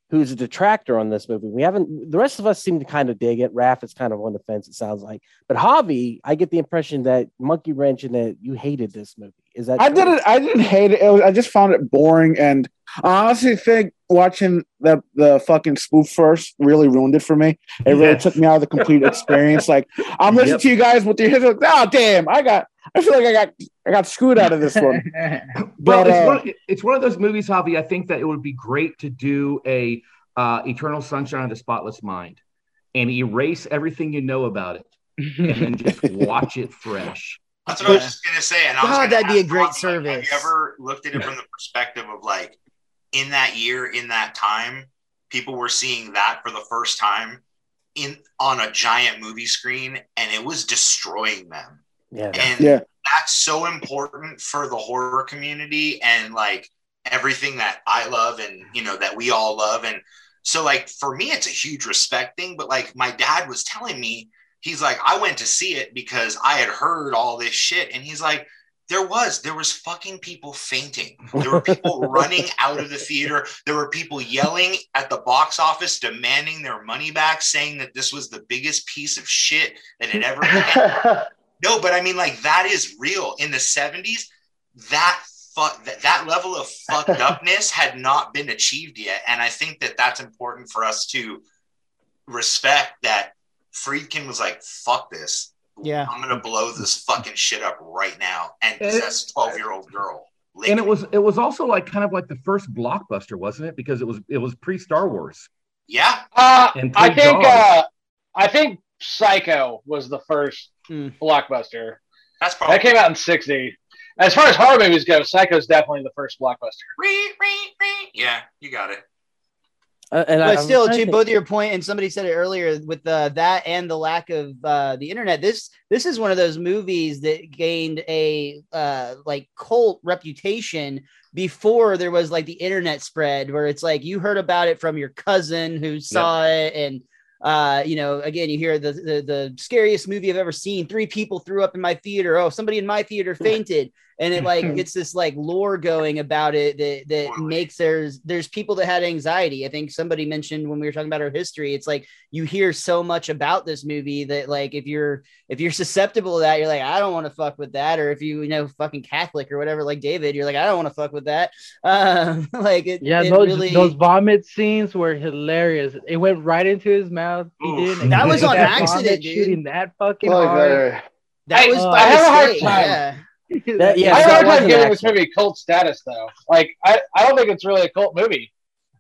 who's a detractor on this movie. We haven't. The rest of us seem to kind of dig it. Raph is kind of on the fence. It sounds like, but Javi, I get the impression that Monkey Wrench and that you hated this movie. Is that I true? didn't. I didn't hate it. it was, I just found it boring, and I honestly think watching the the fucking spoof first really ruined it for me. It really Yes. took me out of the complete experience. Like I'm listening Yep. to you guys with your heads like, oh damn, I got. I feel like I got. I got screwed out of this one. Well, But, it's, uh, one, it's one of those movies, Javi. I think that it would be great to do a uh, Eternal Sunshine of the Spotless Mind and erase everything you know about it, and then just watch it fresh. That's what I was just gonna say. And I was God, gonna that'd be a ask great Robbie, service. Have you ever looked at it from the perspective of like, in that year, in that time, people were seeing that for the first time in on a giant movie screen, and it was destroying them. Yeah. And Yeah. that's so important for the horror community and like everything that I love and you know that we all love. And so like for me it's a huge respect thing, but like my dad was telling me, he's like, I went to see it because I had heard all this shit. And he's like, there was, there was fucking people fainting. There were people running out of the theater. There were people yelling at the box office, demanding their money back, saying that this was the biggest piece of shit that had ever been no, but I mean, like that is real. In the seventies, that fuck that, that level of fucked upness had not been achieved yet, and I think that that's important for us to respect. That Friedkin was like, "Fuck this, Yeah. I'm gonna blow this fucking shit up right now," and possess twelve year old girl. And it was it was also like kind of like the first blockbuster, wasn't it? Because it was it was pre Star Wars. Yeah, Uh, And I think uh, I think Psycho was the first Hmm. blockbuster. that's probably That came out in '60. As far as horror movies go, Psycho's definitely the first blockbuster. Yeah, you got it. Uh, and but I'm still, to both your point, and somebody said it earlier with uh, that and the lack of uh, the internet. This this is one of those movies that gained a uh, like cult reputation before there was like the internet spread, where it's like you heard about it from your cousin who saw it, and uh, you know, again, you hear the, the the scariest movie I've ever seen. Three people threw up in my theater. Oh, somebody in my theater fainted, and it like gets this like lore going about it that that Totally. makes there's there's people that had anxiety. I think somebody mentioned when we were talking about our history. It's like you hear so much about this movie that like if you're if you're susceptible to that, you're like I don't want to fuck with that. Or if you you know fucking Catholic or whatever, like David, you're like I don't want to fuck with that. Um, like it, Yeah, it those really those vomit scenes were hilarious. It went right into his mouth. He didn't. That was on vomit accident, dude. Shooting that fucking Look hard. that I- was I by have a hard mistake, time. Yeah. That- yeah, I have a hard time giving this movie cult status, though. Like, I, I don't think it's really a cult movie.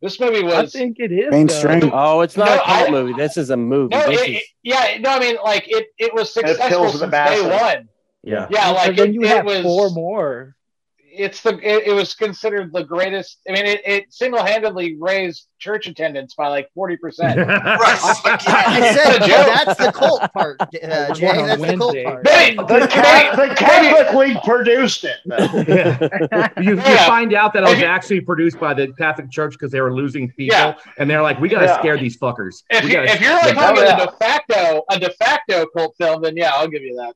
This movie was. I think it is Mainstream. though. Oh, it's not No, a cult I- movie. This is a movie. no, this it, is, it- yeah, no, I mean, like it, it was successful appeals since the day masses. one. Yeah. Yeah, like then it, you it have was four more. It's the it, it was considered the greatest. I mean, it, it single handedly raised church attendance by like forty percent. Right. I said that's the cult part, uh, Jay. one on That's the cult Wednesday. part. The, Ca- the Catholic League produced it. though. you, you Yeah. find out that it was actually produced by the Catholic Church because they were losing people, Yeah. and they're like, "We got to Yeah. scare these fuckers." If, We you, if you're like Yeah. calling a de facto a de facto cult film, then yeah, I'll give you that.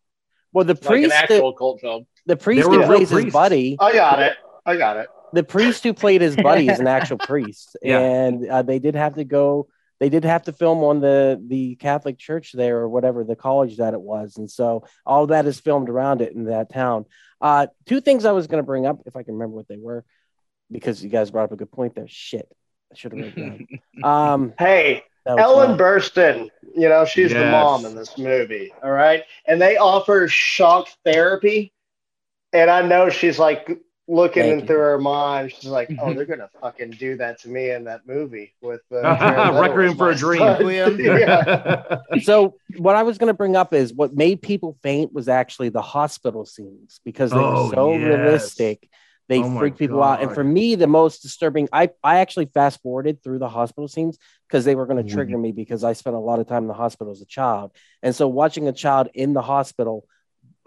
well, the Like an priest, that, actual cult film. The priest who were real plays his buddy, I got it. I got it. the priest who played his buddy is an actual priest, Yeah. and uh, they did have to go. They did have to film on the the Catholic church there or whatever the college that it was, and so all that is filmed around it in that town. Uh, two things I was going to bring up, if I can remember what they were, because you guys brought up a good point there. Shit, I should have written it down. Um, Hey, Ellen fine. Burstyn, you know, she's the mom in this movie. All right. And they offer shock therapy. And I know she's like looking Thank in you. through her mind. She's like. "Oh, they're gonna fucking do that to me in that movie with the Requiem for a Dream. yeah. so what I was going to bring up is what made people faint was actually the hospital scenes because they Oh, were so yes. realistic. They Oh freak people out. And for me, the most disturbing, I, I actually fast forwarded through the hospital scenes because they were going to Mm-hmm. trigger me because I spent a lot of time in the hospital as a child. And so watching a child in the hospital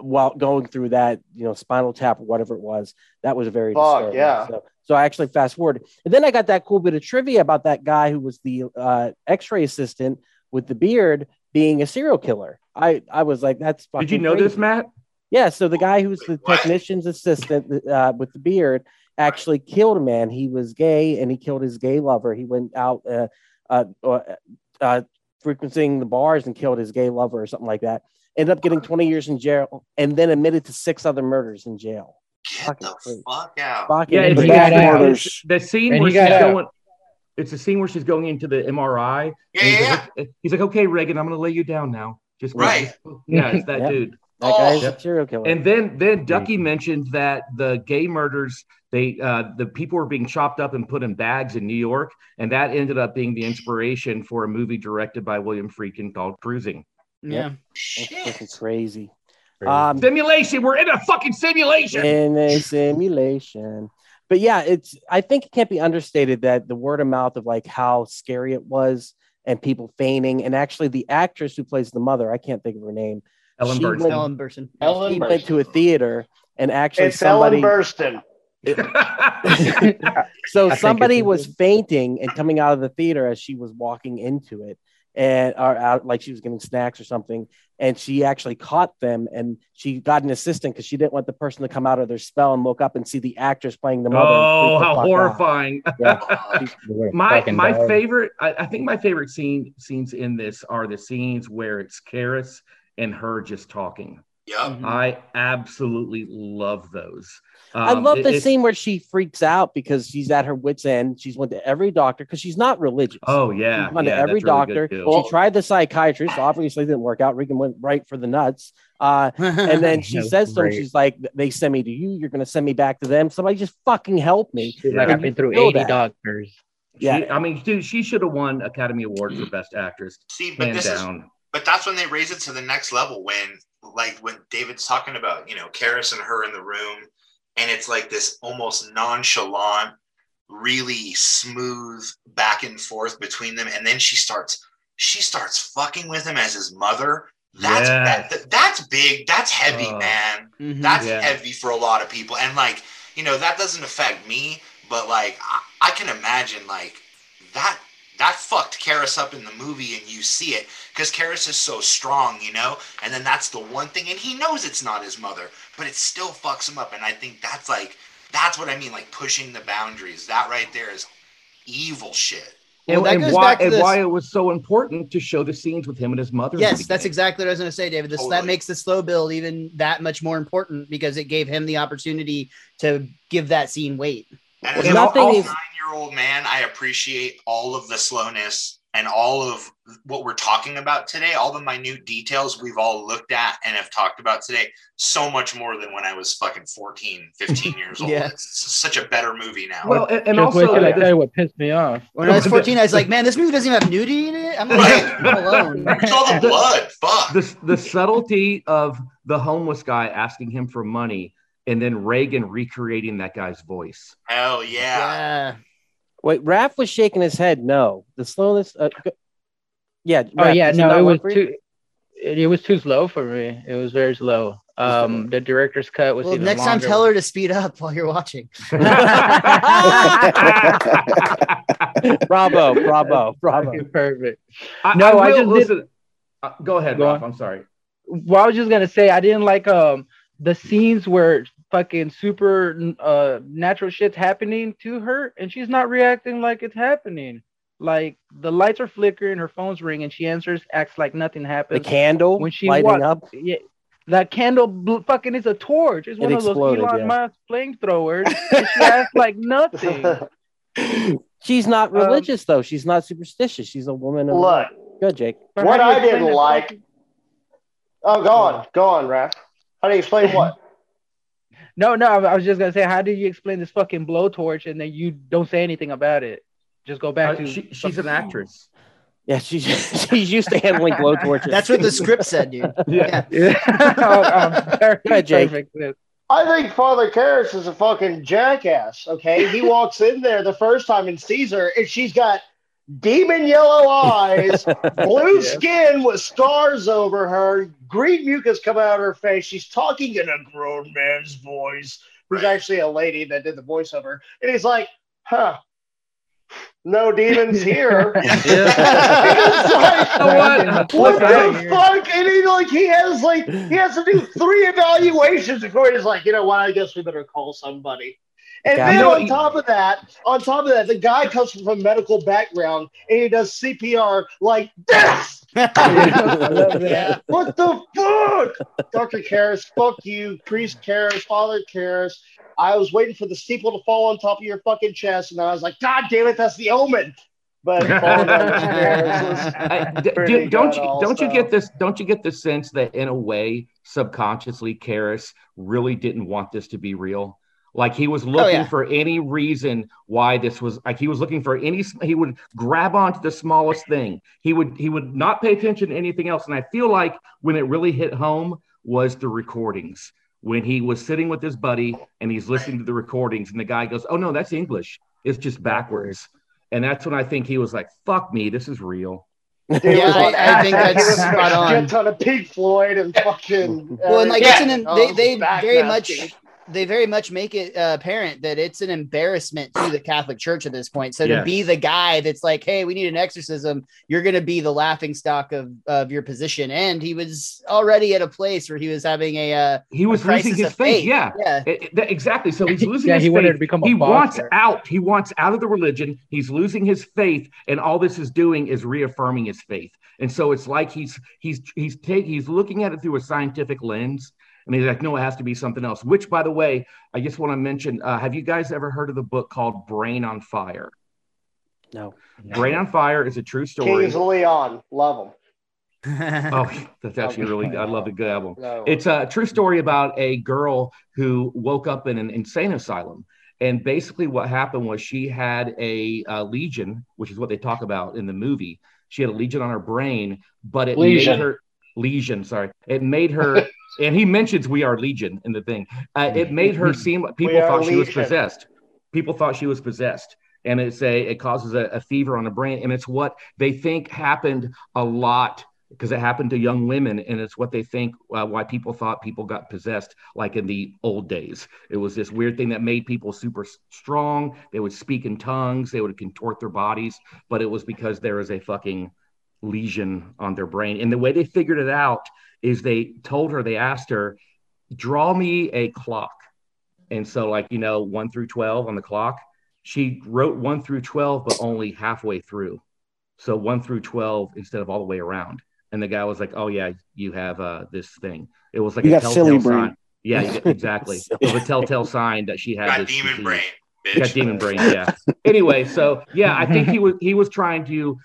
while going through that, you know, spinal tap or whatever it was, that was very Fuck, disturbing. yeah. So, so I actually fast forward, And then I got that cool bit of trivia about that guy who was the uh, x-ray assistant with the beard being a serial killer. I, I was like, that's fucking Did you know crazy. this, Matt? Yeah, so the guy who's the technician's assistant uh, with the beard actually killed a man. He was gay and he killed his gay lover. He went out uh, uh, uh, uh, frequenting the bars and killed his gay lover or something like that. Ended up getting 20 years in jail and then admitted to six other murders in jail. Get the fuck out. Fucking Yeah, it's, crazy. it's- got out. it's the scene And where he she's out. going. It's the scene where she's going into the MRI. Yeah, he's, yeah, like, he's like, "Okay, Reagan, I'm going to lay you down now." Just Right. just- yeah, it's that Yep. dude. That guy's Oh. a serial killer. And then then Ducky mentioned that the gay murders they uh, the people were being chopped up and put in bags in New York, and that ended up being the inspiration for a movie directed by William Friedkin called Cruising. Yeah. That's fucking crazy. Crazy. Um, Simulation. We're in a fucking simulation. in a simulation. But yeah, it's I think it can't be understated that the word of mouth of like how scary it was and people fainting and actually the actress who plays the mother, I can't think of her name. Ellen she Burstyn. went- Ellen Burstyn. Ellen She went to a theater and actually It's somebody Ellen Burstyn. so think somebody was fainting and coming out of the theater as she was walking into it and or out like she was getting snacks or something and she actually caught them and she got an assistant because she didn't want the person to come out of their spell and look up and see the actress playing the mother oh, how horrifying! Yeah. my my dog. favorite I, I think my favorite scene scenes in this are the scenes where it's Karras and her just talking. Yep. I absolutely love those. I Um, love it- the it's- scene where she freaks out because she's at her wits end. She's went to every doctor because she's not religious. Oh yeah, She's gone yeah, to every that's really doctor. she tried the psychiatrist. Obviously, didn't work out. Regan went right for the nuts. Uh, and then she says to him, "She's like, they send me to you. You're going to send me back to them. Somebody just fucking help me." She's like, I've been through 80 that. doctors. Yeah. She, I mean, dude, she should have won Academy Award for Best Actress, See, but hands this is down. But that's when they raise it to the next level when like when david's talking about you know Karras and her in the room and it's like this almost nonchalant really smooth back and forth between them and then she starts she starts fucking with him as his mother that's Yes. that, that's big that's heavy Uh, man Mhm. that's Yeah. heavy for a lot of people and like you know that doesn't affect me but like i, I can imagine like that that fucked Karras up in the movie and you see it because Karras is so strong you know and then that's the one thing and he knows it's not his mother but it still fucks him up and i think that's like that's what i mean like pushing the boundaries that right there is evil shit Well, and, that and goes why back to and why it was so important to show the scenes with him and his mother. Yes, that's exactly what I was going to say, David. This that makes the slow build even that much more important because it gave him the opportunity to give that scene weight. And Well, as nothing a is- nine-year-old man i appreciate all of the slowness and all of what we're talking about today all the minute details we've all looked at and have talked about today so much more than when i was fucking 14 15 years old Yeah. it's such a better movie now Well, and, and Just wait also till I tell you what pissed me off. When I was 14, I was like, man, this movie doesn't even have nudity in it. I'm like, Right. Alone. Where's all the blood fuck the, the subtlety of the homeless guy asking him for money and then Reagan recreating that guy's voice. hell yeah Yeah. Wait, Raph was shaking his head. No, the slowness. Uh, go- yeah. Oh yeah, no, it was too. It, it was too slow for me. It was very slow. Um, the director's cut was Well, even next time tell her to speed up while you're watching. bravo, bravo, bravo. Perfect. I, No, I will- just did- listen. uh, go ahead, Go Ralph. on. I'm sorry. Well, I was just gonna say I didn't like um the scenes where fucking super uh natural shit's happening to her and she's not reacting like it's happening. Like the lights are flickering, her phone's ringing, and she answers, acts like nothing happened. The candle when she lighting walked, up. yeah, that candle bl- fucking is a torch. It's It one of those exploded, Elon yeah. Musk flamethrowers. and she acts like nothing. She's not Um, religious though. She's not superstitious. She's a woman of Look, good, Jake. What how do you I didn't like- fucking- oh, go on, go on, Raph. How do you explain what? No, no, I I was just gonna say, how do you explain this fucking blowtorch and then you don't say anything about it? Just go back Uh, to she, she's an actress. Yeah, she's she's used to handling blowtorches. That's what the script said, dude. Yeah. Oh, um, very Go ahead, Jake. perfect. I think Father Karras is a fucking jackass. Okay, he walks in there the first time and sees her, and she's got demon yellow eyes, blue Yeah. skin with stars over her, green mucus coming out of her face. She's talking in a grown man's voice, who's Right. actually a lady that did the voiceover, and he's like, "Huh." No demons here. Like, what? what the fuck? And he like he has like he has to do three evaluations before he's like, you know what? I guess we better call somebody. And Yeah, then on top of that, on top of that, the guy comes from a medical background and he does CPR like this. Yeah. What the fuck? Dr. Karras, fuck you. Priest Karras, Father Karras. I was waiting for the steeple to fall on top of your fucking chest, and I was like, God damn it, that's the omen. But falling down the stairs was I- d- pretty don't good you don't you get this don't you get the sense that in a way subconsciously Karras really didn't want this to be real like he was oh, looking yeah. for any reason why this was like he was looking for any he would grab onto the smallest thing he would he would not pay attention to anything else and i feel like when it really hit home was the recordings when he was sitting with his buddy and he's listening to the recordings and the guy goes oh no that's english it's just backwards and that's when i think he was like fuck me this is real Dude, Yeah, it I- I think that's he was spot a on. shit ton of Pink Floyd and fucking. Well, and like everything. it's an Oh, they they back very masking. much they very much make it uh, apparent that it's an embarrassment to the Catholic Church at this point. So to be the guy that's like, "Hey, we need an exorcism," you're going to be the laughing stock of of your position. And he was already at a place where he was having a uh, he was losing his of faith yeah yeah. It- it- exactly. So he's losing Yeah, his he faith. wanted to become a he wants out. He wants out of the religion. He's losing his faith, and all this is doing is reaffirming his faith. And so it's like he's he's he's taking he's looking at it through a scientific lens, and he's like, no, it has to be something else. Which, by the way, I just want to mention. Uh, have you guys ever heard of the book called Brain on Fire? No. Brain on Fire is a true story. Kings of Leon, love them. Oh, that's actually really. I love the good album. No. It's a true story about a girl who woke up in an insane asylum. And basically, what happened was she had a, uh legion, which is what they talk about in the movie. She had a legion on her brain, but it Lesion. made her legion. Sorry, it made her. and he mentions we are legion in the thing. Uh, it made her seem like people thought she was possessed. People thought she was possessed. And it's a it causes a, a fever on the brain, and it's what they think happened a lot because it happened to young women. And it's what they think uh, why people thought people got possessed like in the old days. It was this weird thing that made people super strong. They would speak in tongues. They would contort their bodies. But it was because there was a fucking lesion on their brain. And the way they figured it out is they told her they asked her draw me a clock and so like you know 1 through 12 on the clock she wrote 1 through 12 but only halfway through so 1 through 12 instead of all the way around and the guy was like, "Oh yeah, you have uh, this thing." It was like You a got silly telltale brain. sign. Yeah, exactly. it was a telltale sign that she had Got this demon disease. brain, She Got demon brain. Yeah. anyway, so yeah, I think he was he was trying to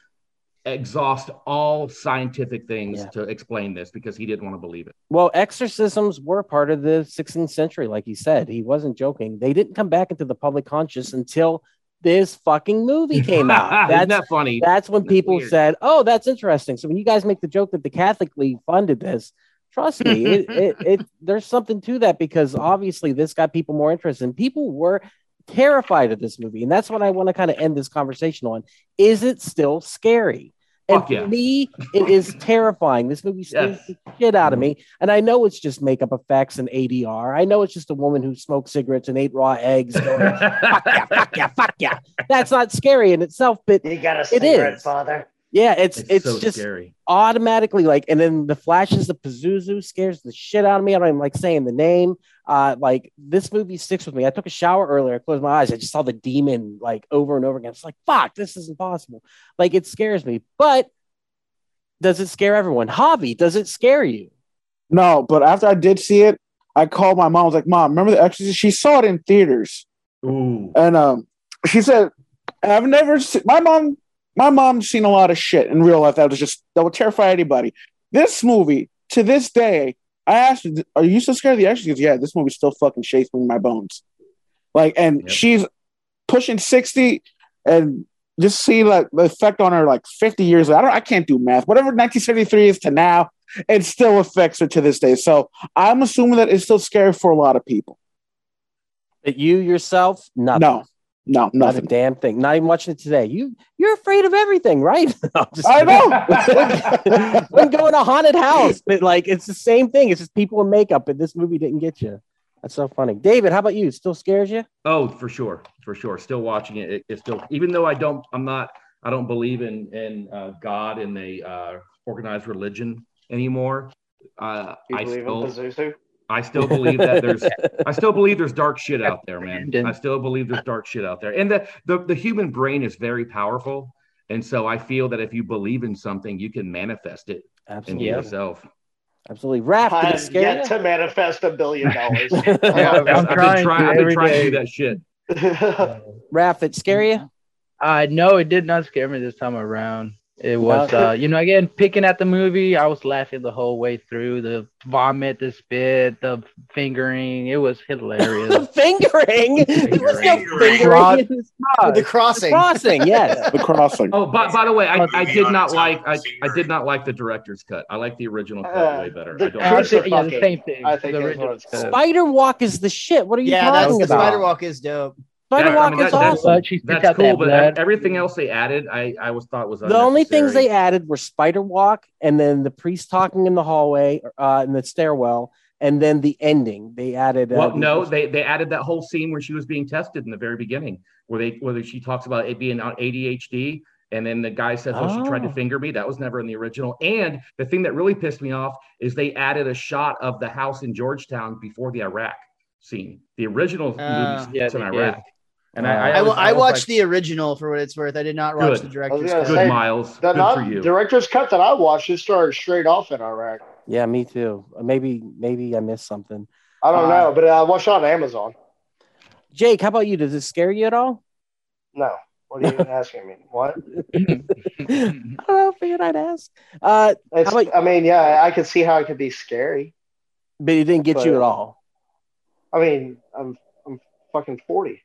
exhaust all scientific things Yeah. to explain this because he didn't want to believe it. Well, exorcisms were part of the 16th century, like he said. He wasn't joking. They didn't come back into the public conscious until this fucking movie came out. Isn't That's that funny? that's when That's people weird. said, "Oh, that's interesting." So when you guys make the joke that the Catholic League funded this, trust me, it, it, it there's something to that because obviously this got people more interested, and people were terrified of this movie, and that's what I want to kind of end this conversation on. Is it still scary? And Fuck for yeah. me, it is terrifying. This movie scares Yes. the shit out of me, and I know it's just makeup effects and ADR. I know it's just a woman who smoked cigarettes and ate raw eggs. Going, fuck yeah, fuck yeah, fuck yeah. That's not scary in itself, but You got a It cigarette, is. father. Yeah, it's It's, it's, so just scary. automatically like, and then the flashes of Pazuzu scares the shit out of me. I don't even like saying the name. Uh, like this movie sticks with me. I took a shower earlier. I closed my eyes. I just saw the demon like over and over again. It's like fuck, this is impossible. Like it scares me. But does it scare everyone? Javi, does it scare you? No, but after I did see it, I called my mom. I was like, "Mom, remember the Exorcist?" She saw it in theaters, Ooh. and um, she said, "I've never seen my mom. My mom's seen a lot of shit in real life that was just that would terrify anybody. This movie, to this day, I asked, her, "Are you still scared of the Exorcist?" She "Yeah, this movie still fucking shakes me in my bones." Like, and Yep. she's pushing sixty, and just see like the effect on her like fifty years. I don't, I can't do math. Whatever 1973 is to now, it still affects her to this day. So I'm assuming that it's still scary for a lot of people. But you yourself, nothing. No, no, Not a damn thing. Not even watching it today. You you're afraid of everything, right? I'm just I kidding. know. when going to a haunted house, but like it's the same thing. It's just people in makeup, but this movie didn't get you. That's so funny. David, how about you? Still scares you? Oh, for sure, for sure. Still watching it. it it's still, even though I don't, I'm not, I don't believe in in uh, God and the uh, organized religion anymore. Uh, You I believe still, in Pazuzu? I still believe that there's, I still believe there's dark shit out there, man. I still believe there's dark shit out there, and the the the human brain is very powerful, and so I feel that if you believe in something, you can manifest it into Absolutely. yourself. Absolutely. Raph, did it I've yet you? to manifest a billion dollars. I've, I'm been trying trying, to I've been every trying to do that shit. Raph, it scare you? Uh, no, it did not scare me this time around. It was, uh, you know, again, picking at the movie, I was laughing the whole way through. The vomit, the spit, the fingering, it was hilarious. the hilarious. fingering. There was no Fingering. fingering in this the The crossing. crossing, yes. The crossing. Oh, by, by the way, I, I did not like I, I did not like the director's cut. I like the original cut Uh, way better. the I don't. Chris the- yeah, the same thing. I think the original cut. Spider Walk is the shit. What are you Yeah, talking the about? spider walk is dope. Spider Yeah, I Walk mean, is that- that's- awesome. But she That's cool, but blood. everything else they added, I I was thought was The only things they added were Spider Walk and then the priest talking in the hallway, uh, in the stairwell, and then the ending. They added. Uh, Well, no, they they added that whole scene where she was being tested in the very beginning, where they where she talks about it being on ADHD, and then the guy says, "Oh, she tried to Oh. finger me." That was never in the original. And the thing that really pissed me off is they added a shot of the house in Georgetown before the Iraq scene. The original Uh, movie yeah, it's in they Iraq, and I Uh, I, I, was- wa- I watched like, the original for what it's worth. I did not watch Good. the director's was gonna cut. good, say, Miles. The Good not, for you. director's cut that I watched, it started straight off in Iraq. yeah, me too. Maybe, maybe I missed something. I don't Uh, know, but I watched it on Amazon. Jake, how about you? Does it scare you at all? No. What are you asking me? What? I don't know. Figured I'd ask. Uh, It's, about- I mean, yeah, I could see how it could be scary. but it didn't get you at all. I mean, I'm I'm fucking forty.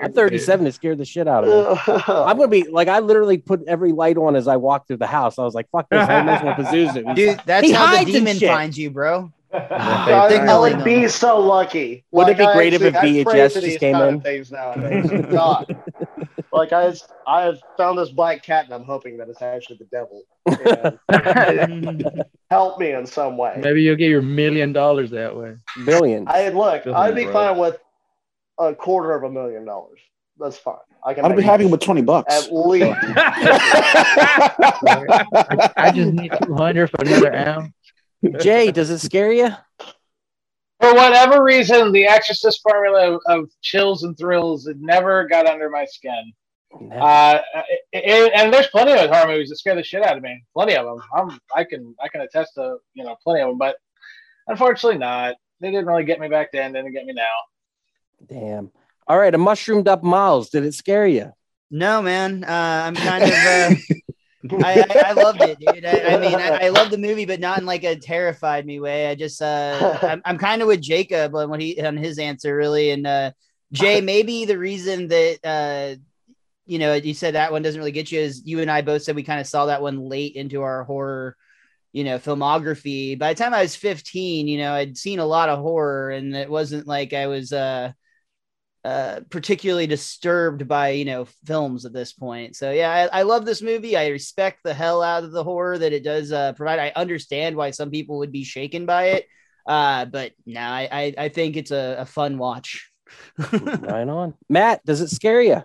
I'm 37. It scared the shit out of me. I'm gonna be like I literally put every light on as I walk through the house. I was like, "Fuck this!" I mess with Pazuzu. Dude, that's He how the demon shit. finds you, bro. I, Signaling I would them. be so lucky. Wouldn't it be I great if actually- a I pray VHS just came in? Things nowadays. God. Like I, I have found this black cat, and I'm hoping that it's actually the devil. Help me in some way. Maybe you'll get your million dollars that way. Billion. I look. Billion, I'd be bro. fine with a quarter of a million dollars. That's fine. I can. I'd be make happy with twenty bucks. At least. I, I just need 200 for another ounce. Jay, does it scare you? For whatever reason, the Exorcist formula of, of chills and thrills it never got under my skin. Uh, it, it- and there's plenty of horror movies that scare the shit out of me. Plenty of them. I'm, I can I can attest to you know plenty of them, but unfortunately not. They didn't really get me back then. They Didn't get me now. Damn. All right, a mushroomed up Miles. Did it scare you? No, man. Uh, I'm kind of. Uh, I, I, I loved it, dude. I, I mean, I, I love the movie, but not in like a terrified me way. I just, uh, I'm, I'm kind of with Jacob on what he on his answer, really. And uh, Jay, maybe the reason that uh, you know you said that one doesn't really get you is you and I both said we kind of saw that one late into our horror, you know, filmography. By the time I was 15, you know, I'd seen a lot of horror, and it wasn't like I was. Uh, uh, particularly disturbed by you know films at this point. So yeah, I, I love this movie. I respect the hell out of the horror that it does uh, provide. I understand why some people would be shaken by it, uh, but no, I, I I think it's a, a fun watch. right on. Matt, does it scare you?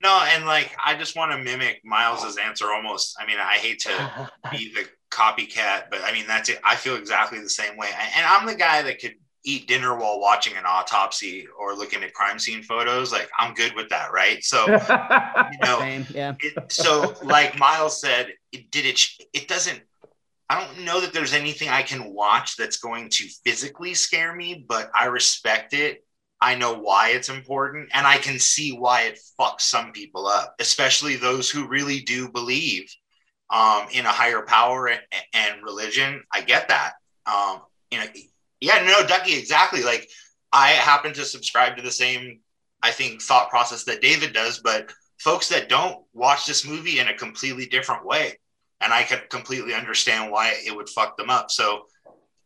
No, and like I just want to mimic Miles's answer almost. I mean, I hate to be the copycat, but I mean that's it. I feel exactly the same way. And I'm the guy that could eat dinner while watching an autopsy or looking at crime scene photos. Like I'm good with that, right? So you know, Same, yeah. it, so like Miles said, it did it. It doesn't. I don't know that there's anything I can watch that's going to physically scare me, but I respect it. I know why it's important, and I can see why it fucks some people up, especially those who really do believe um, in a higher power and, and religion. I get that. Um, you know, yeah, no, Ducky, exactly. Like I happen to subscribe to the same, I think, thought process that David does, but folks that don't watch this movie in a completely different way. And I could completely understand why it would fuck them up. So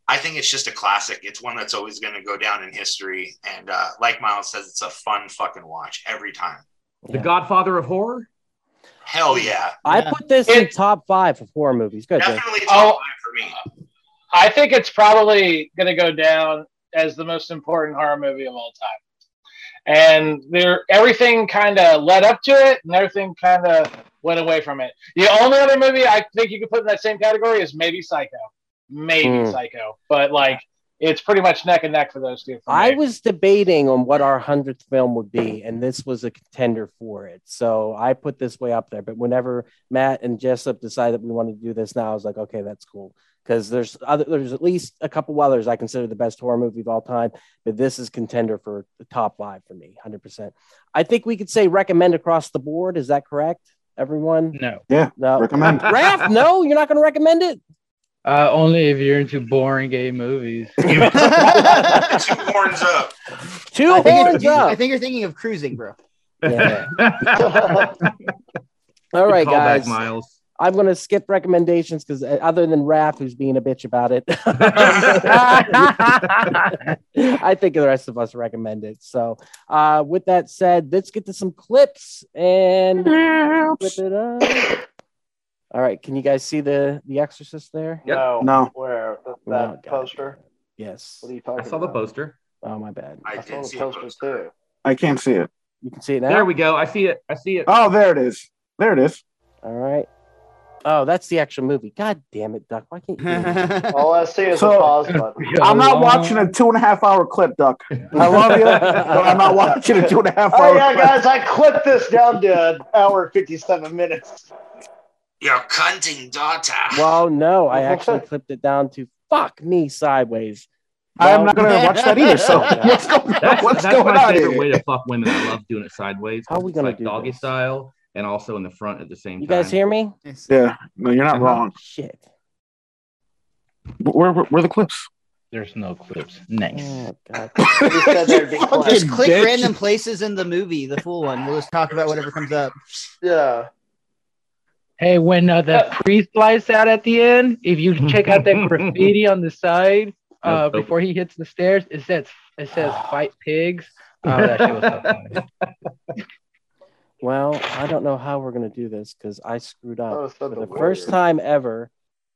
I think it's just a classic. It's one that's always going to go down in history. And uh, like Miles says, it's a fun fucking watch every time. The Godfather of horror. Hell yeah. I put this in top five of horror movies. Good. Definitely Oh, top five for me. I think it's probably going to go down as the most important horror movie of all time. And there, everything kind of led up to it, and everything kind of went away from it. The only other movie I think you could put in that same category is maybe Psycho, maybe Hmm. Psycho, but like it's pretty much neck and neck for those two. for I was debating on what our hundredth film would be, and this was a contender for it. So I put this way up there. But whenever Matt and Jessup decided that we wanted to do this now, I was like, okay, that's cool. Because there's other, there's at least a couple others I consider the best horror movie of all time, but this is contender for the top five for me, hundred percent. I think we could say recommend across the board. Is that correct, everyone? No. Yeah, No. recommend. Raph, no, you're not going to recommend it. Uh, only if you're into boring gay movies. Two horns up. Two I think, horns you're, up. I think you're thinking of cruising, bro. Yeah. All right, Call back, guys. Miles. I'm going to skip recommendations because other than Raph, who's being a bitch about it, I think the rest of us recommend it. So, uh, with that said, let's get to some clips and flip it up. All right, can you guys see the the Exorcist there? No, No. Where Th- Oh, that God. poster? Yes. What are you talking I saw the poster. Oh my bad. I I saw the poster poster. too. I can't see it. You can see it now. There we go. I see it. I see it. Oh, there it is. There it is. All right. Oh, that's the actual movie. God damn it, Duck. Why can't you? All I see is So- a pause button. I'm not watching a two and a half hour clip, Duck. I love you, but I'm not watching a two and a half Oh hour Oh, yeah, clip. guys, I clipped this down to an hour and fifty-seven minutes. Your cunting daughter. well, no, I actually clipped it down to fuck me sideways. I'm not gonna watch that either. So Yeah. what's going, That's, what's that's going my on favorite here? way to fuck women. I love doing it sideways. How are we It's gonna do doggy this? style and also in the front at the same You time. You guys hear me? Yeah, no, you're not Uh-huh. wrong. Shit. Where, where, where are the clips? There's no clips. Nice. Oh god. You said there'd be Fucking clips. Just click bitch. random places in the movie, the full one. We'll just talk about whatever comes up. Yeah. Hey, when uh, the priest lights out at the end, if you check out that graffiti on the side uh, Nope. before he hits the stairs, it says it says "fight pigs." Oh, that shit was so funny. Well, I don't know how we're gonna do this because I screwed up. Oh, so For the the first time ever,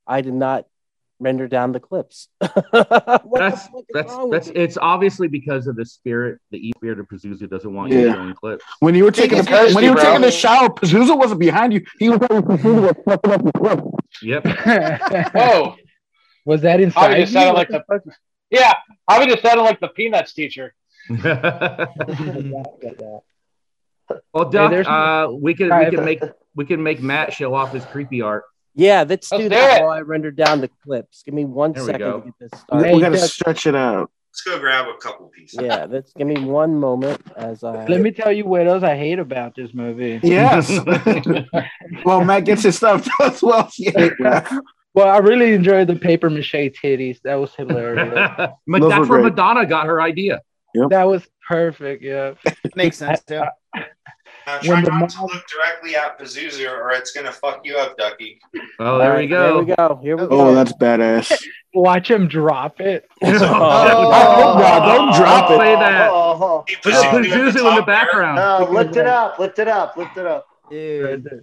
I did not render down the clips. what the That's is that's wrong that's me? it's obviously because of the spirit, the evil spirit of Pazuzu doesn't want you Yeah. showing clips. When you were taking it's the, when you were thirsty, taking the shower, Pazuzu wasn't behind you. He was fucking up the clip. Yep. Whoa. was that I inside? would just sounded like the yeah. I would just sounded like the Peanuts teacher. well, Duck, there's uh, we can we Right. can make we can make Matt show off his creepy art. Yeah, let's, Let's do do that it. while I render down the clips. Give me one There we second go. to get this We, started. we gotta stretch it out. Let's go grab a couple pieces. Yeah, let's give me one moment as I. Let me tell you what else I hate about this movie. Yes. well, Matt gets his stuff as well. Yeah. Well, I really enjoyed the paper mache titties. That was hilarious. but that's where great. Madonna got her idea. that was perfect. Yeah. Makes sense too. Uh, now try When the not to look directly at Pazuzu or it's gonna fuck you up, Ducky. Oh, there All we go. Here we go. Here we Oh, go. Oh, that's badass. Watch him drop it. Oh, oh. no, don't drop Don't it. say that. Oh, oh, Hey, Pazuzu at in the background. oh. No, lift it up, lift it up, lift it up. Dude.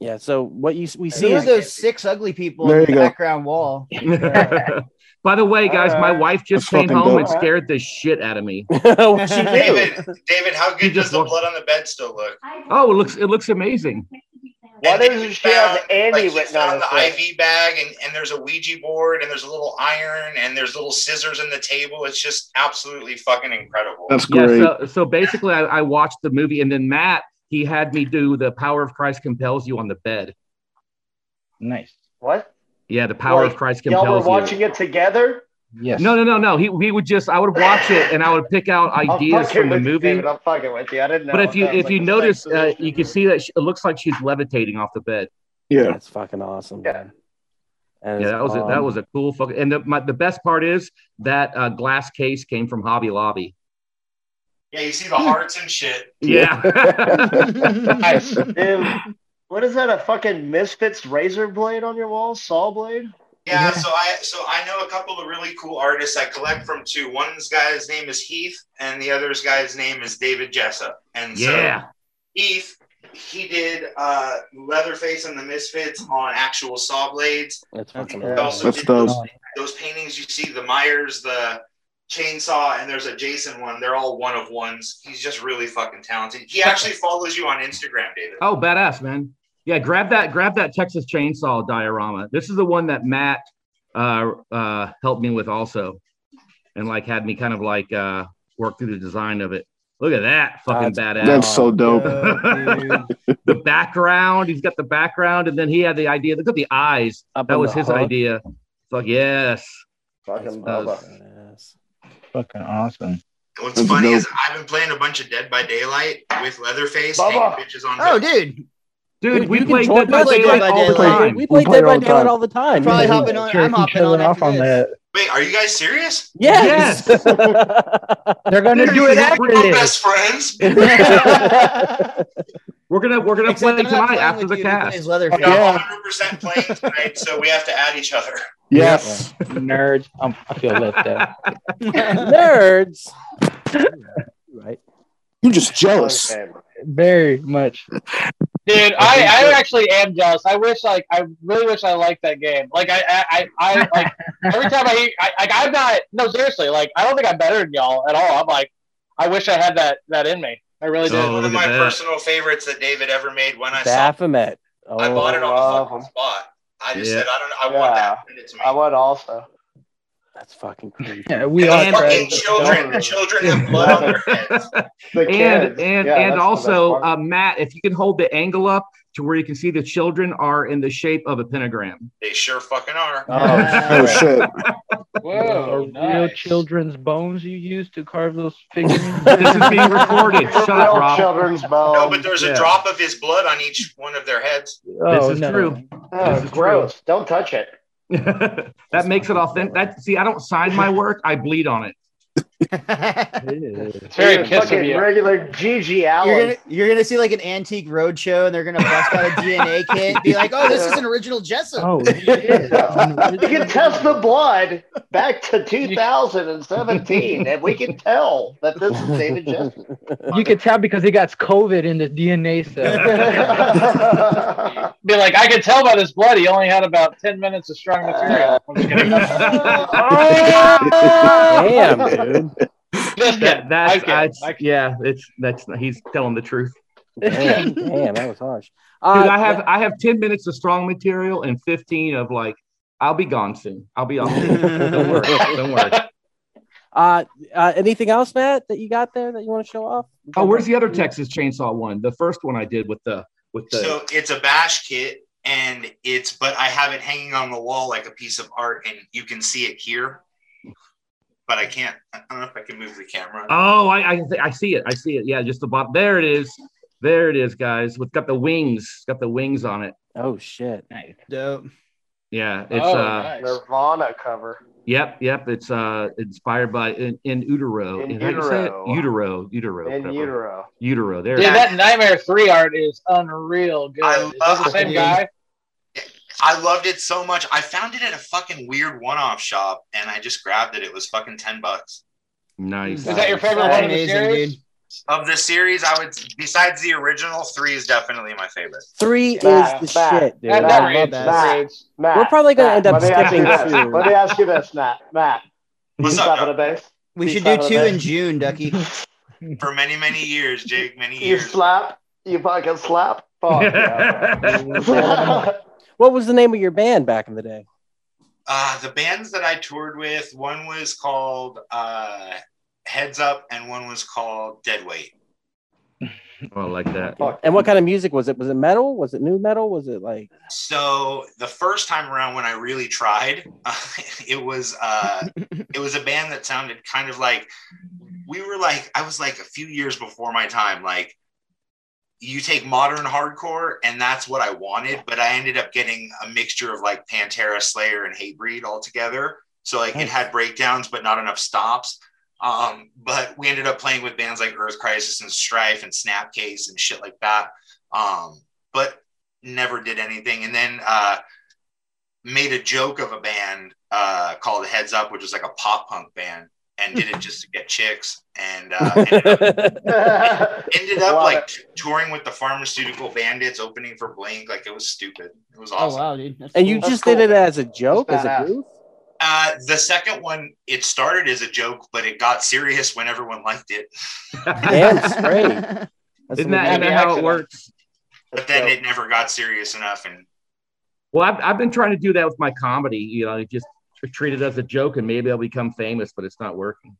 Yeah. So what you we Who see are is those six ugly people There in the go. background wall? By the way, guys, my uh, wife just That's came home dope. and scared the shit out of me. what she do? David, David, how good does the looked- blood on the bed still look? Oh, it looks it looks amazing. Why doesn't she have found- Andy like, written on found his the thing? IV bag, and, and there's a Ouija board, and there's a little iron, and there's little scissors in the table. It's just absolutely fucking incredible. That's Yeah, great. so so basically I, I watched the movie and then Matt he had me do the power of Christ compels you on the bed. Nice. What? Yeah, the power Like, of Christ compels Y'all were compels you. watching it together? Yes. No, no, no, no. He, he would just I would watch it and I would pick out ideas from the with you, movie. David. I'm fucking with you. I didn't know. But if you if like you notice, uh, you can see that she, it looks like she's levitating off the bed. Yeah. That's fucking awesome. Yeah. man. And Yeah, that was a, that um, was a cool fucking. And the my, the best part is that uh, glass case came from Hobby Lobby. Yeah, you see the hearts and shit. Yeah. Nice. Dude, what is that? A fucking Misfits razor blade on your wall? Saw blade? Yeah, so I so I know a couple of really cool artists I collect from too. One's guy's name is Heath, and the other's guy's name is David Jessup. And so yeah. Heath, he did uh, Leatherface and the Misfits on actual saw blades. That's fucking He also That's did those, those paintings you see, the Myers, the chainsaw, and there's a Jason one. They're all one of ones. He's just really fucking talented. He actually follows you on Instagram, David. Oh, badass, man. Yeah, grab that, grab that Texas chainsaw diorama. This is the one that Matt uh, uh, helped me with also, and like had me kind of like uh, work through the design of it. Look at that fucking That's- badass. That's so dope. the background, he's got the background, and then he had the idea. Look at the eyes. Up That was his hook. idea. Fuck yes. Fucking That's- Bubba. Yes. Fucking awesome. What's That's funny dope. is I've been playing a bunch of Dead by Daylight with Leatherface, Bubba. hanging bitches on. Oh, dude. Dude, Dude, we you can played Dead by us. Daylight all the time. We play play Dead by all Daylight all the time. Probably Yeah. hopping on. Sure, I'm hopping on off on that. Wait, are you guys serious? Yes. They're gonna do it after We're this. best friends. We're gonna we're gonna Except play tonight after the you, who plays cast. Leatherface. Yeah, Yeah. 100% playing tonight, so we have to add each other. Yes. Nerds. Um, I feel left out. Nerds. right. You're just jealous. Fun game. Very much. Dude, I, I actually am jealous. I wish like I really wish I liked that game. Like I I, I, I like every time I hear I like I'm not no seriously, like I don't think I'm better than y'all at all. I'm like I wish I had that that in me. I really did. One of my that. personal favorites that David ever made when I saw Baphomet. Oh, I bought it on the fucking oh. spot. I just Yeah. said I don't I want that. Send it to me. I would also. That's fucking creepy. Yeah, we And all the fucking children, the children have blood on their heads. The and and Yeah, and also uh, Matt, if you can hold the angle up to where you can see the children are in the shape of a pentagram. They sure fucking are. Oh shit. Whoa, Are real children's bones you use to carve those figures? This is being recorded. For Shut up, real Rob. children's No, but there's yeah. a drop of his blood on each one of their heads. oh, is no. true. oh, this is gross. Don't touch it. that makes it authentic. That see, I don't sign my work; I bleed on it. It's very kiss of fucking you. regular GG You're Allin. gonna, you're gonna see like an antique roadshow and they're gonna bust out a DNA kit and be like, oh, this is an original Jessup. Oh, shit. We can test the blood back to 2017, and we can tell that this is David Jensen. You can tell because he got COVID in the DNA cell. Be like, I could tell by this blood he only had about ten minutes of strong material. I'm just kidding. Damn, dude. Just That, that's I. I, I yeah. It's that's he's telling the truth. Damn, damn, that was harsh. Dude, Uh, I have I have ten minutes of strong material and fifteen of like I'll be gone soon. I'll be off. don't worry. Don't worry. uh, uh, anything else, Matt, that you got there that you want to show off? Oh, where's the other Texas Chainsaw one? The first one I did with the with the. So it's a bash kit, and it's but I have it hanging on the wall like a piece of art, and you can see it here. But I can't. I don't know if I can move the camera. Oh, I, I I see it. I see it. Yeah, just the bottom. There it is. There it is, guys. It's got the wings. It's got the wings on it. Oh shit! Nice. Dope. Yeah, it's oh, uh. nice. Nirvana cover. Yep, yep. It's uh inspired by in, in utero. In Is that how you say it? utero. Utero. Utero. In whatever. utero. Utero. There. Dude, it is. that Nightmare Three art is unreal good. I is that the same guy? I loved it so much. I found it at a fucking weird one-off shop, and I just grabbed it. It was fucking ten bucks. Nice. Is that your favorite That's one of the series? dude. Of the series, I would besides the original, three is definitely my favorite. Three Matt, is the Matt, shit, dude. That Matt, never love that. Matt, We're probably gonna Matt, end up let me ask you skipping this. two. Let me ask you this, Matt. Matt, What's up, out of the base. We Peace should do out of the two in June, Ducky. For many, many years, Jake. Many years. You slap. You fucking slap. Fuck yeah. What was the name of your band back in the day? Uh, the bands that I toured with, one was called uh, Heads Up, and one was called Dead Weight. Oh, like that. And what kind of music was it? Was it metal? Was it new metal? Was it like? So the first time around when I really tried, it was uh, it was a band that sounded kind of like we were like I was like a few years before my time. Like you take modern hardcore, and that's what I wanted. But I ended up getting a mixture of like Pantera, Slayer, and Hatebreed all together. So like it had breakdowns, but not enough stops. Um, but we ended up playing with bands like Earth Crisis and Strife and Snapcase and shit like that. Um, but never did anything. And then uh, made a joke of a band uh, called Heads Up, which was like a pop punk band, and did it just to get chicks. And uh, ended up, ended up like it. t- touring with the Pharmaceutical Bandits, opening for Blink. Like it was stupid. It was Oh awesome. wow, dude. That's And you cool. just cool, did it as a joke, as a badass. goof? Uh, the second one, it started as a joke, but it got serious when everyone liked it. Damn straight. That's Isn't some that, isn't good- that how it works? But then it never got serious enough, and Well, I've, I've been trying to do that with my comedy. You know, just tr- treat it as a joke, and maybe I'll become famous, but it's not working.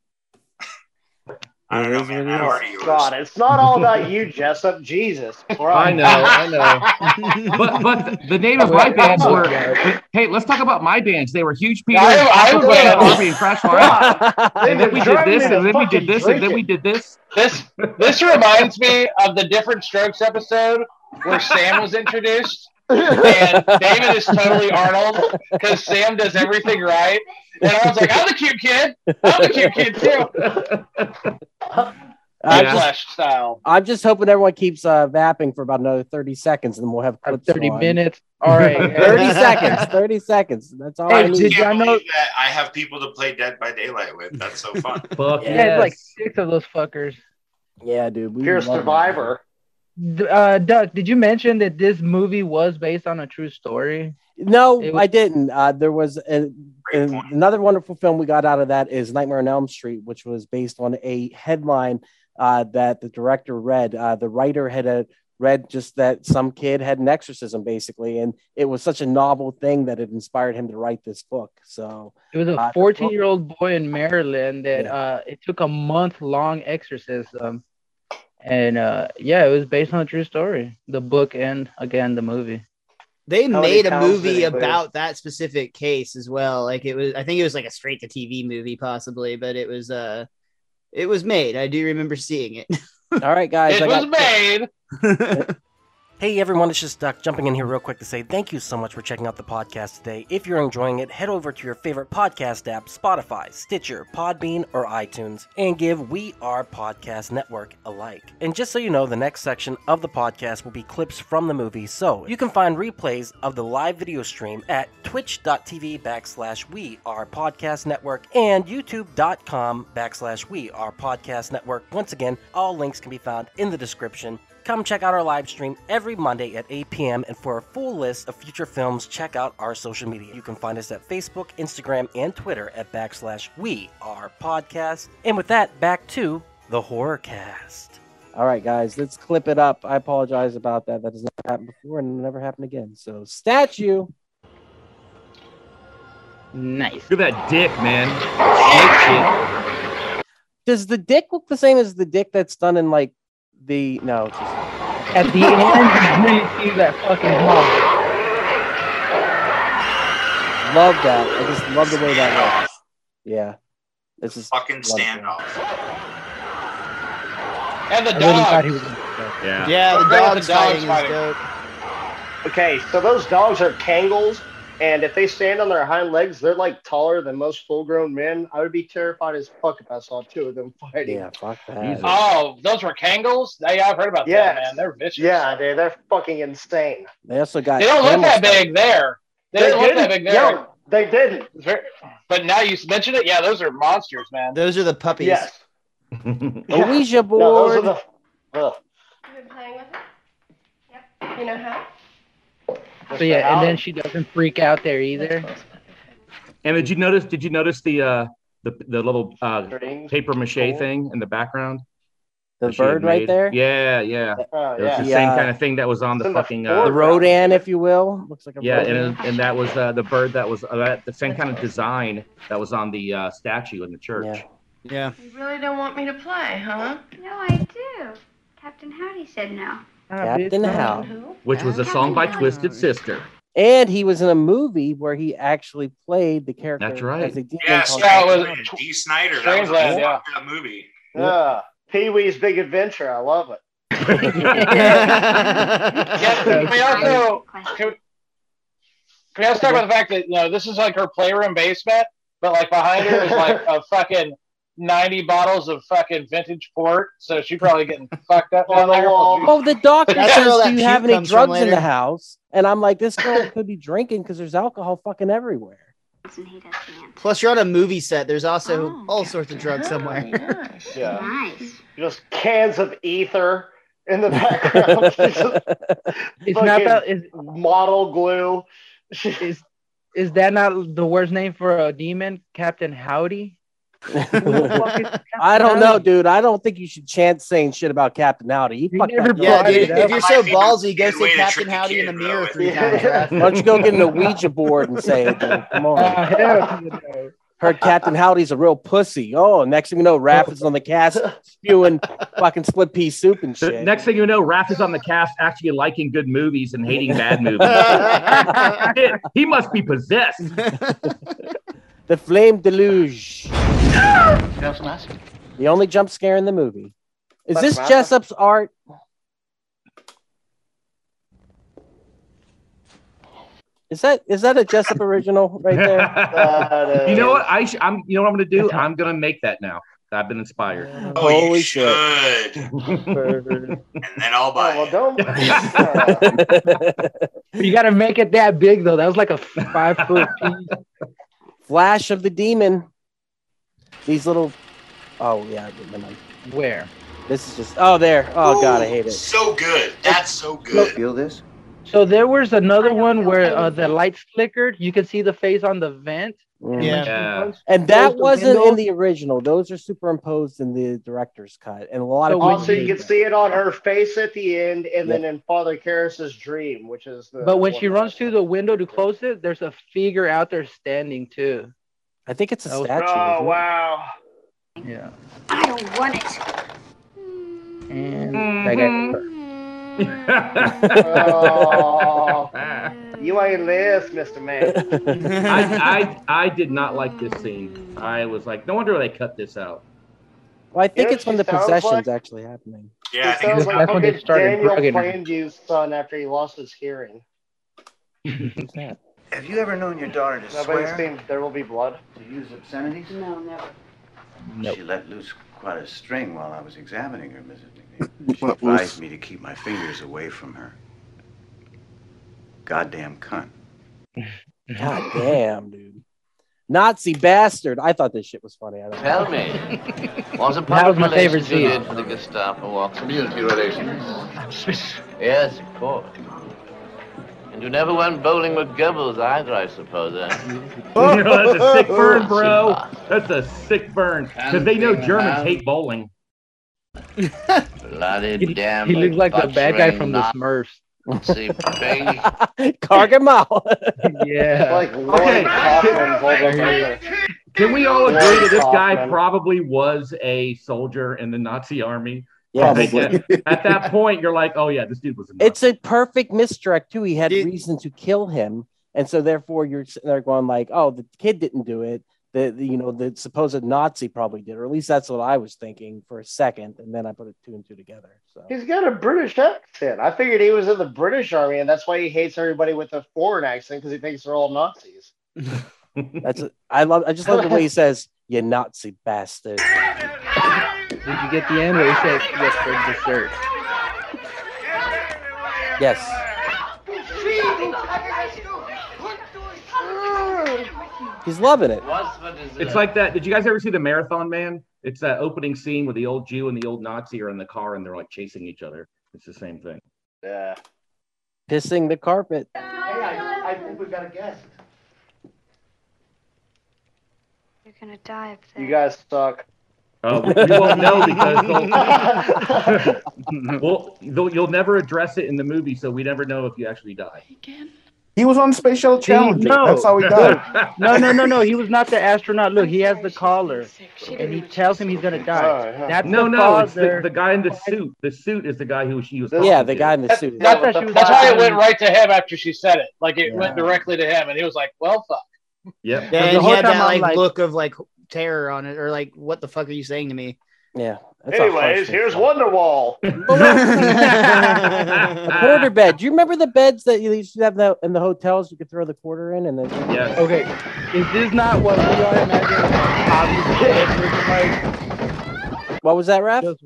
I don't know, man. what it How is. are yours? God, it's not all about you, Jessup. Jesus. I know, I know. but but the name of my bands were. Hey, let's talk about my bands. They were Huge Peter, I- I Aqua was- Band, Harvey, and Crash Fire. And then we did this, and then we did this, and then we did this. This this reminds me of the Diff'rent Strokes episode where Sam was introduced, and David is totally Arnold because Sam does everything right, and I was like, "I'm the cute kid. I'm the cute kid too." I'm, Yeah. just, Flash style. I'm just hoping everyone keeps uh, vapping for about another 30 seconds and then we'll have clips 30 on. minutes. All right. 30 seconds. 30 seconds. That's all Hey, I I did y'all know- that I have people to play Dead by Daylight with. That's so fun. Fuck Yeah, yes. it's like six of those fuckers. Yeah, dude. We Pure love that. survivor. D- Uh, Doug, did you mention that this movie was based on a true story? No, was- I didn't. Uh, there was a, Great an- point. another wonderful film we got out of that is Nightmare on Elm Street, which was based on a headline uh, that the director read. Uh, the writer had uh read just that some kid had an exorcism, basically, and it was such a novel thing that it inspired him to write this book. So, It was Uh, a 14 year old boy in Maryland that Yeah. uh, it took a month long exorcism. And uh, yeah, it was based on a true story. The book and again the movie. They How made a movie he lose? about that specific case as well. Like it was, I think it was like a straight to TV movie, possibly, but it was uh, it was made. I do remember seeing it. all right, guys. It I was got, made. Hey everyone, it's just Duck jumping in here real quick to say thank you so much for checking out the podcast today. If you're enjoying it, head over to your favorite podcast app, Spotify, Stitcher, Podbean, or iTunes, and give We Are Podcast Network a like. And just so you know, the next section of the podcast will be clips from the movie, so you can find replays of the live video stream at twitch.tv backslash We Are Podcast Network and youtube.com backslash We Are Podcast Network. Once again, all links can be found in the description. Come check out our live stream every Monday at 8 p.m. And for a full list of future films, check out our social media. You can find us at Facebook, Instagram, and Twitter at backslash we are podcast. And with that, back to the horror cast. all right, guys. Let's clip it up. I apologize about that. That has never happened before and it'll never happen again. So, statue. Nice. Look at that dick, man. Snake shit. Does the dick look the same as the dick that's done in like the no? It's just, At the end, you really see that fucking hole. love that. I just love the way that looks. Yeah, this is Fucking standoff. And the I really dog. he was. Yeah. yeah, the Right, the dogs dogs fighting is fighting. dope. Okay, so those dogs are Kangals, and if they stand on their hind legs, they're like taller than most full-grown men. I would be terrified as fuck if I saw two of them fighting. Yeah, fuck that. Jesus. Oh, those were Kangals. Yeah, I've heard about Yeah. that, man. They're vicious. Yeah, dude, they're fucking insane. They also got. They don't look that stuff. big there. They, didn't look that big there. Yo, they didn't. But now you mentioned it. Yeah, those are monsters, man. Those are the puppies. Yes. A Ouija No, those are board. the. Ugh. You've been playing with it? Yep. You know how? So yeah, and then she doesn't freak out there either. And did you notice? Did you notice the uh the the little uh paper mache thing in the background? The that she had bird right there. Yeah, yeah. Oh, It was yeah. the Yeah. same kind of thing that was on the in the fucking The uh, foreground. Rodan, if you will, looks like a yeah, Rodan. and and that was uh, the bird that was uh, that, the same kind of design that was on the uh, statue in the church. Yeah. Yeah. You really don't want me to play, huh? No, I do. Captain Howdy said no. Captain Hal. Which was a song by Twisted Sister. And he was in a movie where he actually played the character. That's right. As a demon Yeah, called Yeah, was- Dee Snider. That was Strangeland, a yeah. movie. Yeah. Pee Wee's Big Adventure. I love it. Yeah, can we also can, can we also talk about the fact that you know this is like her playroom basement, but like behind her is like a fucking ninety bottles of fucking vintage port, so she probably getting fucked up down there. Oh, the doctor That's where all says, "Do you have any drugs in the house?" And I'm like, "This girl could be drinking because there's alcohol fucking everywhere." Plus, you're on a movie set. There's also oh, all sorts of drugs somewhere. Oh yeah. Nice. Just cans of ether in the background. It's not Fucking that is model glue. is is that not the worst name for a demon, Captain Howdy? I don't know, dude. I don't think you should chance saying shit about Captain Howdy. He fucked never Yeah, guy. dude. If you're so ballsy, go Good way say Captain trick a Howdy in the mirror bro. three times. Why don't you go get in a Ouija board and say it? Dude? Come on. Uh. Heard Captain Howdy's a real pussy. Oh, next thing you know, Raph is on the cast spewing fucking split pea soup and shit. next thing you know, Raph is on the cast actually liking good movies and hating bad movies. He must be possessed. The Flame Deluge. Smell. The only jump scare in the movie. Is this. Jessup's art? Is that is that a Jessup original right there? That you know what? I sh- I'm. You know what I'm going to do? I'm going to make that now. I've been inspired. Oh, you Holy shit. should. and then I'll buy Oh, well, don't. You got to make it that big though. That was like a five foot piece. Flash of the Demon. These little. Oh yeah, never mind. Where? This is just. Oh there. Oh god, I hate it. So good. That's so good. Feel this? So there was another one where uh, the lights flickered. You can see the face on the vent. Mhm. Yeah. Yeah. And that wasn't in the original. Those are superimposed in the director's cut, and a lot of So when people Also, you can that. see it on her face at the end, and then in Father Karras's dream, which is the. But when she runs through the window to close it, there's a figure out there standing too. I think it's a That was- statue. Oh isn't it? wow! Yeah. I don't want it. And Mm-hmm. that guy. Oh, you ain't this, Mister Man. I, I I did not like this scene. I was like, no wonder they cut this out. Well, I think know it's when the she sounds possession's like? actually happening. Yeah, I think it's like That's when they started Daniel drugging her. Plainview's son after he lost his hearing. Who's that? Have you ever known your daughter to Nobody's swear? seen There Will Be Blood. To use obscenities? No, never. Nope. She let loose quite a string while I was examining her, Mrs. MacNeil. She What was- advised me to keep my fingers away from her. Goddamn cunt. God damn, dude. Nazi bastard. I thought this shit was funny. I don't know. Tell me, was a That was my favorite scene. for the Gestapo walk? Community relations. yes, of course. And you never went bowling with Goebbels either, I suppose, eh? That's a sick burn, bro. That's a sick burn because they know Germans hate bowling. Bloody He, damn. he looks like the bad guy from the Nazi Smurfs. pig. Carg him out. Yeah. Like Okay. Kaufman's. Can we all agree that this guy probably was a soldier in the Nazi army? Yes. Like, at, at that point, you're like, oh yeah, this dude was a Nazi. It's a perfect misdirect too. He had Dude. reason to kill him, and so therefore you're sitting there going like, "Oh, the kid didn't do it. The, the you know the supposed Nazi probably did, or at least that's what I was thinking for a second, and then I put it two and two together. So He's got a British accent. I figured he was in the British army, and that's why he hates everybody with a foreign accent because he thinks they're all Nazis. that's I love. I just love the way he says, "You Nazi bastard." Did you get the end where he said yes for dessert? Yes. He's loving it. What's for dessert? It's like that. Did you guys ever see the Marathon Man? It's that opening scene where the old Jew and the old Nazi are in the car and they're like chasing each other. It's the same thing. Yeah. Pissing the carpet. Hey, I, I think we've got a guest. You're gonna die up there. You guys suck. Oh, you won't know because well, they'll, you'll never address it in the movie, so we never know if you actually die. He was on Space Shuttle Challenger. no. That's how he died. No, no, no, no. He was not the astronaut. Look, he has the collar, and he tells him he's gonna die. Yeah. That's no, the no, it's the, the guy in the suit. The suit is the guy who she was. Yeah, the to. guy in the That's, suit. that's, thought she that's why it went right to him after she said it. Like it Yeah. went directly to him, and he was like, "Well, fuck." Yep. the And he had time that like, like- look of like terror on it, or like, what the fuck are you saying to me? Yeah, That's Anyways, here's insult. Wonderwall. a quarter bed. Do you remember the beds that you used to have in the, in the hotels? You could throw the quarter in, and then Yes. Okay, is this not what we are imagining Javi's bed looking like? what was that, Raph?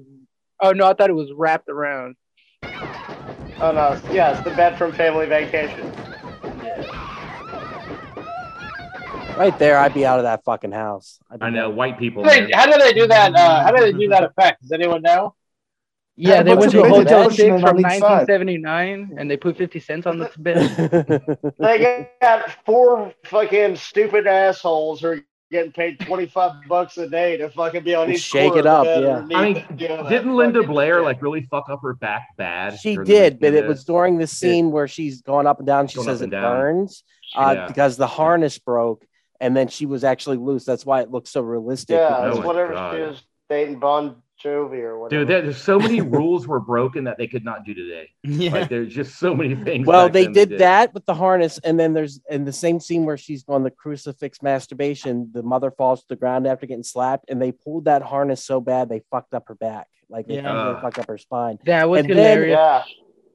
Oh no, I thought it was wrapped around. Oh no, yeah, the bed from Family Vacation. Right there, I'd be out of that fucking house. I'd I know white people. How do they- how do they do that? Uh, how do they do that effect? Does anyone know? Yeah, Yeah, they but went to to a Hotel cushion 6 on from each side. 1979 and they put 50 cents on the bed. They got four fucking stupid assholes who are getting paid 25 bucks a day to fucking be on each Shake it up, yeah. I mean, it, doing that didn't Linda Blair shit. like really fuck up her back bad? She did, but it was during the scene where she's going up and down. She says it down. burns uh, Yeah. because the harness broke, and then she was actually loose. That's why it looks so realistic. Yeah, because- Oh it's my whatever God. she was dating Bon Jovi or whatever. Dude, there's so many rules were broken that they could not do today. Yeah. Like there's just so many things. well, back they then did that with the harness, and then there's in the same scene where she's on the crucifix masturbation. The mother falls to the ground after getting slapped, and they pulled that harness so bad they fucked up her back, like they Yeah. fucked up her spine. That was And then- hilarious. yeah.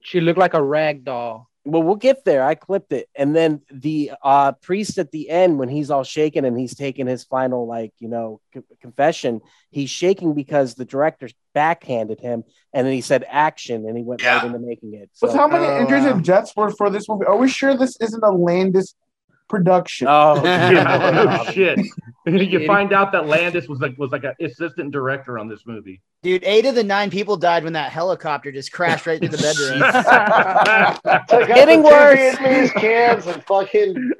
She looked like a rag doll. Well, we'll get there. I clipped it, and then the uh, priest at the end, when he's all shaken and he's taking his final, like you know, co- confession, he's shaking because the director backhanded him, and then he said action, and he went right into making it. With So- how many Oh, injuries wow. and deaths were for this movie? Are we sure this isn't a Landis production? Oh, Yeah, no shit. you find out that Landis was like was like an assistant director on this movie. Dude, eight of the nine people died when that helicopter just crashed right through the bedroom. Took out Getting the two worse. Vietnamese kids and fucking.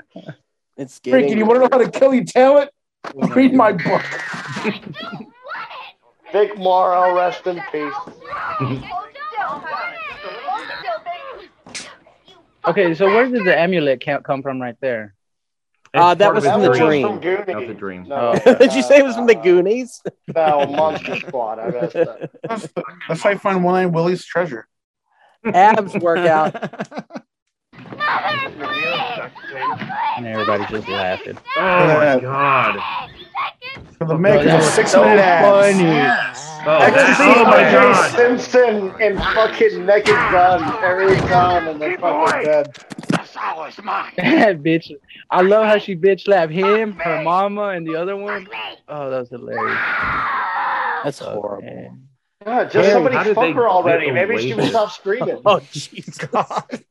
it's Freaking, getting. you want to know how to kill your talent? Read my book. Vic Morrow, rest in peace. Okay, so where did the amulet count come from right there? Uh, that was from the That was dream. from Goonies. That was a dream. No, Did you say it was from the Goonies? no, Monster Squad. I messed up. That's, that's how you find one eyed Willie's treasure. Abs workout. And everybody just laughing. Oh my god. For the makers that of six so minute ads. funny. Oh, I can that, see oh my O.J. god. Simpson in fucking Naked Gun every time in the fucking bed. That bitch. I love how she bitch slapped him, her mama, and the other one. Oh, that was hilarious. That's horrible. Man. Yeah, just Damn, somebody how did fuck her already. Maybe away she with would it? stop screaming. Oh Jesus!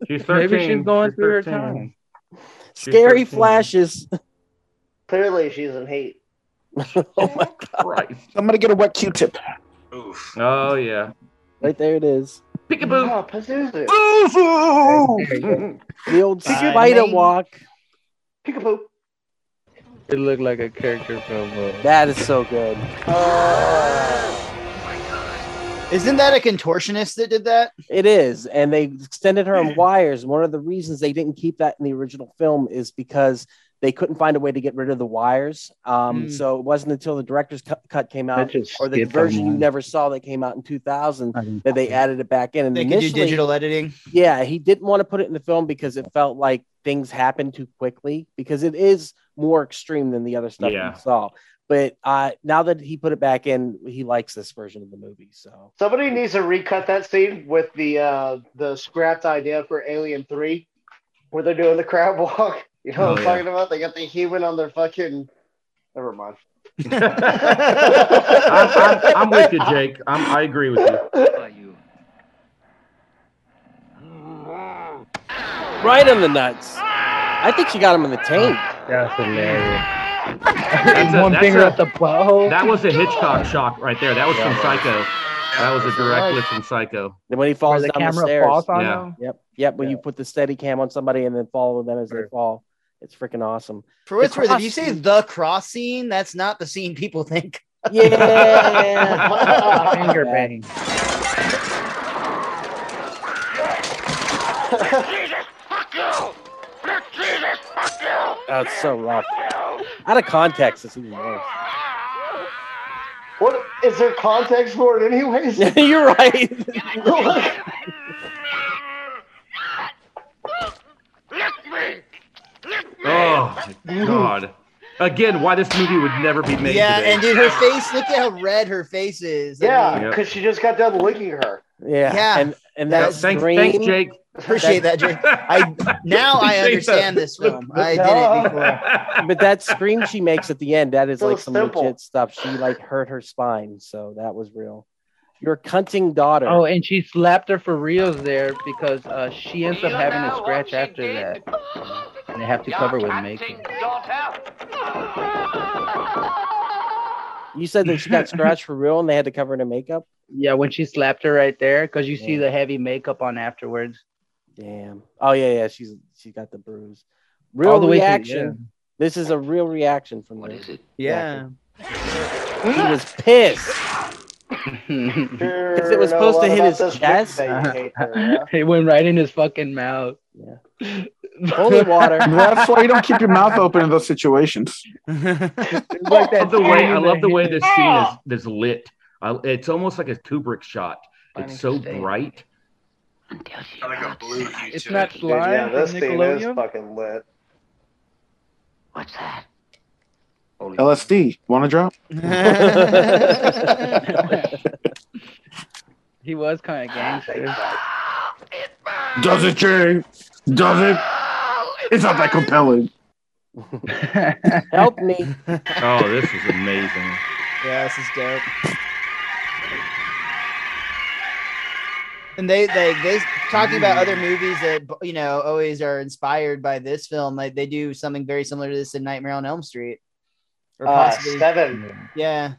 She's 13. Maybe she's going She's through her 13. time. Scary 13. flashes. Clearly, she's in hate. oh my god! Christ. I'm gonna get a wet Q-tip. Oof. Oh yeah. Right there it is. Peekaboo. Oh, Pazuzu. The old Bye. spider walk. Peekaboo. It looked like a character from. Uh, That is so good. Isn't that a contortionist that did that? It is, and they extended her on wires. One of the reasons they didn't keep that in the original film is because they couldn't find a way to get rid of the wires. Um, Mm. So it wasn't until the director's cut, cut came out, or the version you never saw that came out in 2000, that they added it back in. And They could do initially, digital editing. yeah, he didn't want to put it in the film because it felt like things happened too quickly because it is more extreme than the other stuff Yeah. we saw. But uh, now that he put it back in, he likes this version of the movie. So Somebody needs to recut that scene with the uh, the scrapped idea for Alien Three, where they're doing the crab walk. You know Oh, what I'm yeah. talking about? They got the human on their fucking. Never mind. I'm, I'm, I'm with you, Jake. I'm, I agree with you. right on the nuts. I think she got him in the tank. That's hilarious. That's a- one that's finger a- at the butthole. That was a Hitchcock shock right there. That was from Psycho. That was a direct lift from Psycho. Then when he Where falls the down the camera stairs. falls on Yeah. them. Yep, yep. When Yeah. you put the steady cam on somebody and then follow them as they fall, it's freaking awesome. For what it's The worth, if you say the cross scene, that's not the scene people think. Yeah. Finger bang. That's oh, so rough. Out of context, it's even worse. What is there context for it, anyways? You're right. Oh my god. Again, why this movie would never be made. Yeah, today. and dude, her face. Look at how red her face is. I Yeah, mean, because she just got done licking her. Yeah. Yeah. And and that Thanks, scream, thanks, Jake. appreciate that, Jake. I now I understand this film. I didn't before. but that scream she makes at the end, that is So like some simple. legit stuff. She like hurt her spine, so that was real. Your cunting daughter. Oh, and she slapped her for reals there because uh, she ends up having a scratch after that, and they have to cover with makeup. you said that she got scratched for real and they had to cover it in makeup? Yeah, when she slapped her right there, because you see the heavy makeup on afterwards. Damn. Oh yeah, yeah. She's she's got the bruise. Real All the way through, reaction. This is a real reaction from what is it? Yeah. He was pissed. Because it was supposed to hit his chest. it went right in his fucking mouth. Yeah. Holy water. That's why you don't keep your mouth open in those situations. like I love the way I love the way this scene is, is lit. I, it's almost like a Kubrick shot. It's so bright. Like a blue It's not it. Dude, yeah, slime this from thing is fucking lit. What's that? LSD. Want to drop? he was kind of gangster. Does it, Jay? Does it? It's not that compelling. Help me. Oh, this is amazing. Yeah, this is dope. And they they they talking about other movies that you know always are inspired by this film. Like they do something very similar to this in Nightmare on Elm Street. Or Uh, possibly, seven. yeah.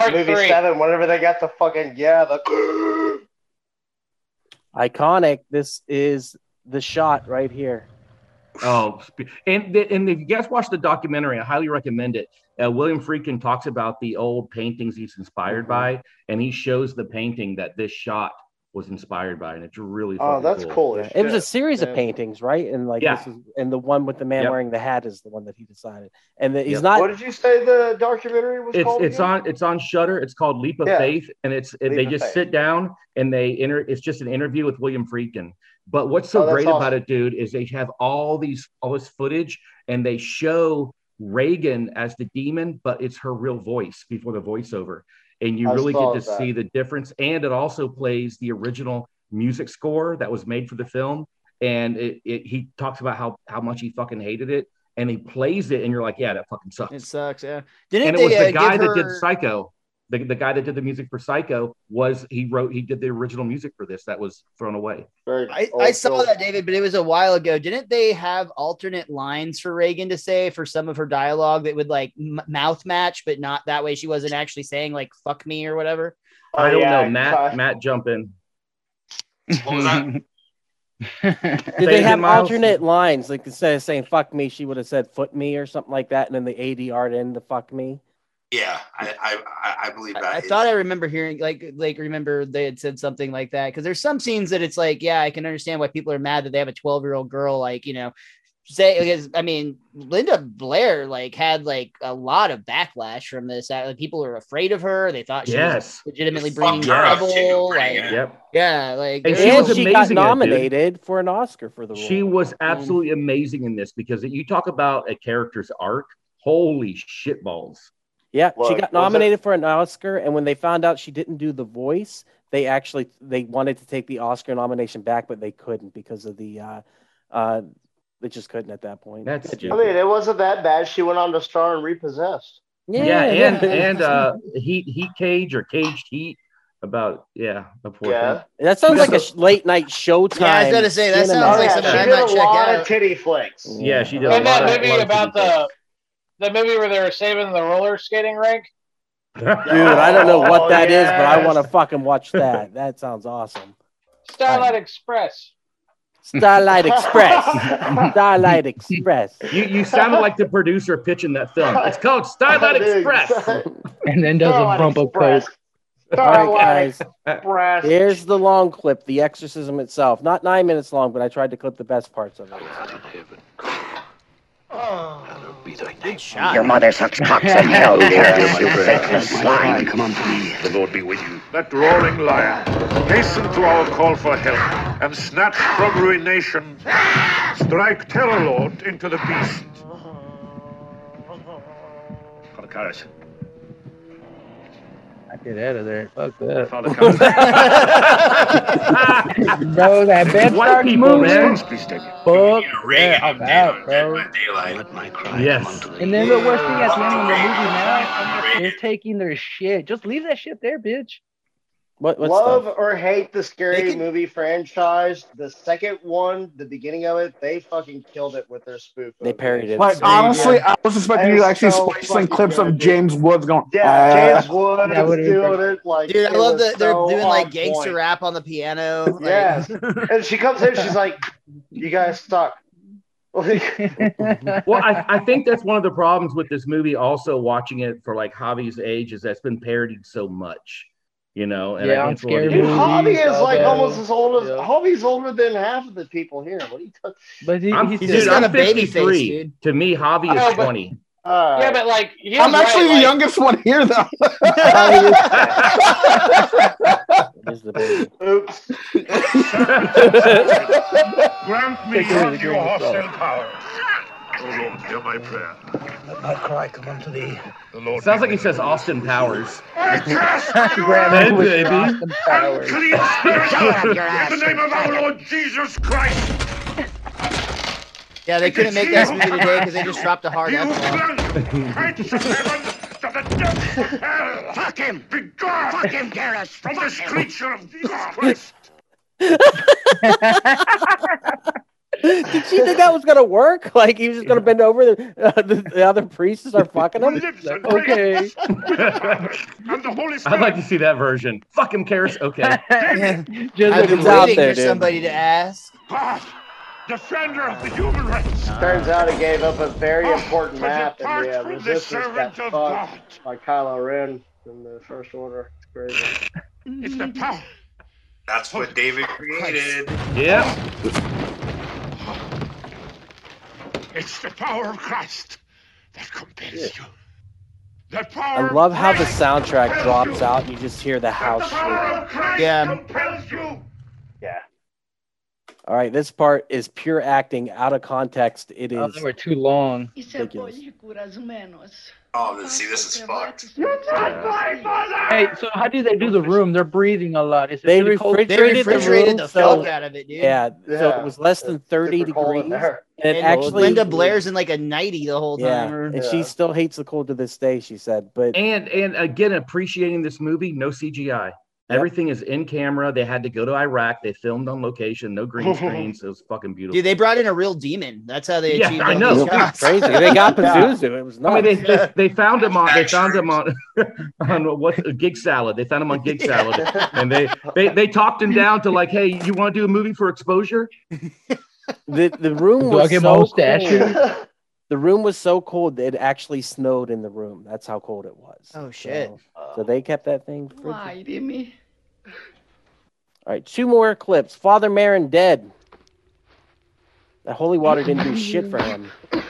Part Movie three. seven, whenever they got the fucking yeah, the Iconic. This is the shot right here. Oh, and and if you guys watch the documentary, I highly recommend it. Uh, William Friedkin talks about the old paintings he's inspired by, and he shows the painting that this shot was inspired by, and it's really Oh, that's cool. as It was a shit. series of paintings, right? And like Yeah. this is and the one with the man Yep. wearing the hat is the one that he decided. And the, he's Yep. not What did you say the documentary was It's called? it's again? on it's on Shutter. It's called Leap of Yeah. Faith, and it's Leap they just Faith. sit down and they enter. It's just an interview with William Friedkin. But what's so Oh, that's great about it, dude, is they have all these all this footage, and they show Regan as the demon, but it's her real voice before the voiceover, and you I really get to that. see the difference. And it also plays the original music score that was made for the film, and it, it he talks about how how much he fucking hated it, and he plays it, and you're like, yeah, that fucking sucks. It sucks, yeah. Didn't and it they was the uh, guy give that did Psycho. The, the guy that did the music for Psycho was he wrote he did the original music for this that was thrown away. Very I, I saw film. that, David, but it was a while ago. Didn't they have alternate lines for Regan to say for some of her dialogue that would like m- mouth match, but not that way? She wasn't actually saying like "fuck me" or whatever. Oh, I don't yeah, know, Matt. uh, Matt, jump in. What was that? Did Say they have alternate lines? Like instead of saying "fuck me," she would have said "foot me" or something like that, and then the ADR in the "fuck me." Yeah, I I, I- I believe that. I is- thought I remember hearing like like remember they had said something like that because there's some scenes that it's like yeah I can understand why people are mad that they have a 12 year old girl like you know say because I mean Linda Blair like had like a lot of backlash from this like, people are afraid of her they thought she Yes. was legitimately Fucked bringing her too, trouble like, it. Yep. yeah like And she and was she got in it, nominated for an Oscar for the role. She was mm. absolutely amazing in this because you talk about a character's arc. Holy shitballs! Yeah, she got nominated for an Oscar, and when they found out she didn't do the voice, they actually they wanted to take the Oscar nomination back, but they couldn't because of the uh, uh, they just couldn't at that point. That's Good I mean, it wasn't that bad. She went on to star in Repossessed. Yeah, and and uh, Heat Heat Cage or Caged Heat about yeah before Yeah. that sounds like a sh- late night Showtime. Yeah, I was gonna say, that sounds like yeah, something she I did might a lot out. of titty flicks. Yeah, she did. a And lot that of- movie lot about TV the the movie where they were saving the roller skating rink. Dude, I don't know what Oh, that is, but I want to fucking watch that. That sounds awesome. Starlight Express. Starlight Express. Starlight Express. You you sounded like the producer pitching that film. It's called Starlight Express. and then does a Starlight bump of Express. coke. All right, guys. Express. Here's the long clip, the exorcism itself. Not nine minutes long, but I tried to clip the best parts of it. Good shot. Your mother sucks cocks in hell, dear. Faithless slime. Come on, me, The Lord be with you. That roaring liar, hasten to our call for help and snatch from ruination. Strike terror, Lord, into the beast. Karras. I get out of there. Fuck that. Father bro, that bed White starts people, moving. man. Fuck Regan that. I'm out, bro. Yes. And then the worst thing at the end of the movie now, they're taking their shit. Just leave that shit there, bitch. What, what's Love or hate the scary can- movie franchise, the second one, the beginning of it, they fucking killed it with their spoof. They parried it. Like honestly, I was expecting you to actually so splice in clips good, of. James Woods going. Yeah, James "Ah." Wood That is would've doing it like. Dude, I love was that they're so doing like gangster point. rap on the piano. like- Yes, and she comes in, she's like, "You guys suck." Well, I, I think that's one of the problems with this movie. Also, watching it for like Javi's age is that's been parodied so much, you know. And Yeah, I on think it's one of scary the- Dude, Javi is like uh, almost as old as yeah. Javi's older than half of the people here. What are you talking? But he, I'm, he's dude, just got I'm a baby face, dude. To me, Javi Oh, is but- 20. Uh, Yeah, but like he I'm actually right, the like- youngest one here, though. It is the baby. Oops. Grant me Take care of of the your hostile power. Oh Lord, hear my prayer. Let my cry come unto thee. The Lord Sounds like he says Austin Powers. I cast you Grab Hey, baby. Austin Powers. unclean spirit in the name of our Lord Jesus Christ. Yeah, they couldn't make this movie today because they just dropped a hard You F bomb. blunt prince of heaven, to the depths hell. Fuck him! Be gone! Fuck him, Karras! From this creature of Christ. Did she think that was gonna work? Like he was just gonna bend over the, uh, the, the other priests and start fucking him? Okay. reigns with the Father and the Holy Spirit. I'd like to see that version. Fuck him, Karras. Okay. Just I've been It's out waiting there, for dude. somebody to ask. God, defender of the human race. Turns out he gave up a very important map in depart the uh, from the resistance got servant of fucked God. by Kylo Ren in the First Order. It's crazy. It's the power. That's what David created. Yeah. It's the power of Christ that compels you. The I love of how the soundtrack drops you. out and you just hear the house The power shaking. of Christ Yeah. compels you. Yeah. All right, this part is pure acting out of context. It is. Oh, is they were too long. ridiculous. Oh, see, this is fucked. Hey, so how do they do the room? They're breathing a lot. Is it They really cold? They refrigerated, refrigerated the the room, fuck so out of it, dude. yeah, so it was less than thirty Super cold in degrees, there. and it And actually Linda Blair's in like a nighty the whole Yeah, time. or- and Yeah. she still hates the cold to this day. She said, but And and again, appreciating this movie, no CGI. Yep. Everything is in camera. They had to go to Iraq. They filmed on location. No green screens. It was fucking beautiful. Dude, they brought in a real demon. That's how they Yeah, achieved I know. It's shots. crazy. They got Yeah. Pazuzu. It was I mean, they, they, they found him on they found him on on what gig salad. They found him on gig salad, and they they they talked him down to like, hey, you want to do a movie for exposure? the the room was so mustache? Cold. The room was so cold that it actually snowed in the room. That's how cold it was. Oh, shit. So, so they kept that thing. frigid. All right, two more clips. Father Merrin dead. That holy water didn't do shit for him.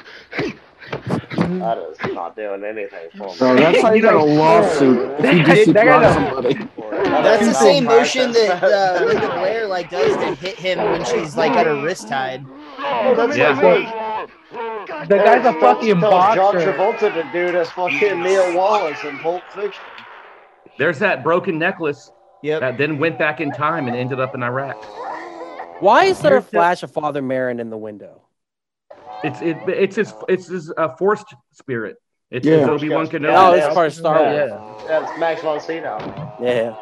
That is not doing anything for me. So that's how you got a lawsuit if you That- that guy somebody. That's the same motion that uh, Linda Blair like does to hit him when she's like got her wrist tied. Oh, that's Yeah. Like me. The guy's a Eric fucking Phelps tells John. Travolta to do this fucking Neil Wallace in Pulp Fiction. There's that broken necklace Yep. that then went back in time and ended up in Iraq. Why is there a Here's the- flash of Father Merrin in the window? It's it, it's his it's his uh, forced spirit. It's Yeah. his Obi Wan Kenobi. Oh, Yeah, it's part of Star Wars. Yeah. That's Max von Sydow. Yeah.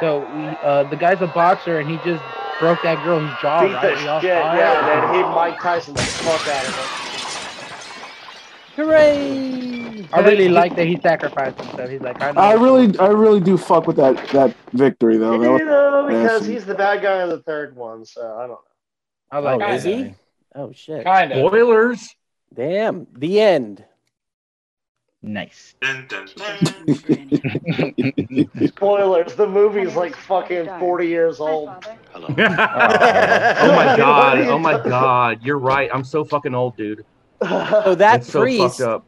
So uh, the guy's a boxer and he just broke that girl's jaw. Beat Right? the shit, all yeah, and then he Mike Tyson the fuck out of Hooray! I really like that he sacrificed himself. He's like, I know. I really, I really do fuck with that that victory though. him. That was You know, because awesome. he's the bad guy of the third one, so I don't know. I like Oh, that is he? Oh shit! Kind of. Spoilers. Damn. The end. Nice. Dun, dun, dun. Spoilers: the movie's like fucking forty years old. Hello. oh my god! Oh my god! You're right. I'm so fucking old, dude. So that It's priest fucked up.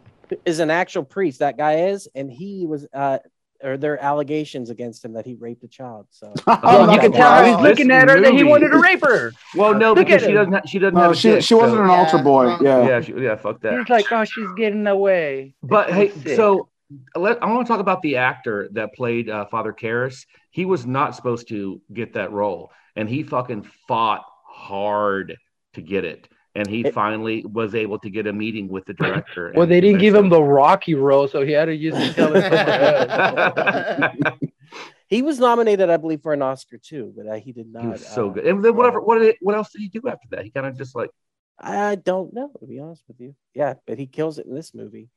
is an actual priest. That guy is, and he was uh, or there are allegations against him that he raped a child. So Oh, you can tell how he's looking at her that he wanted to rape her. Well, no, Look because she him. doesn't. Ha- she doesn't No, have. a she- dick, she wasn't so- an altar boy, yeah. yeah, she, yeah. Fuck that. He's like, oh, she's getting away. But It's hey, sick. so let, I want to talk about the actor that played uh, Father Karras. He was not supposed to get that role, and he fucking fought hard to get it. And he finally was able to get a meeting with the director. well, they didn't give him the Rocky role, so he had to use the telephone. he was nominated, I believe, for an Oscar too, but uh, he did not. He was so uh, good. And then whatever, what did it, what else did he do after that? He kind of just like I don't know, to be honest with you. Yeah, but he kills it in this movie.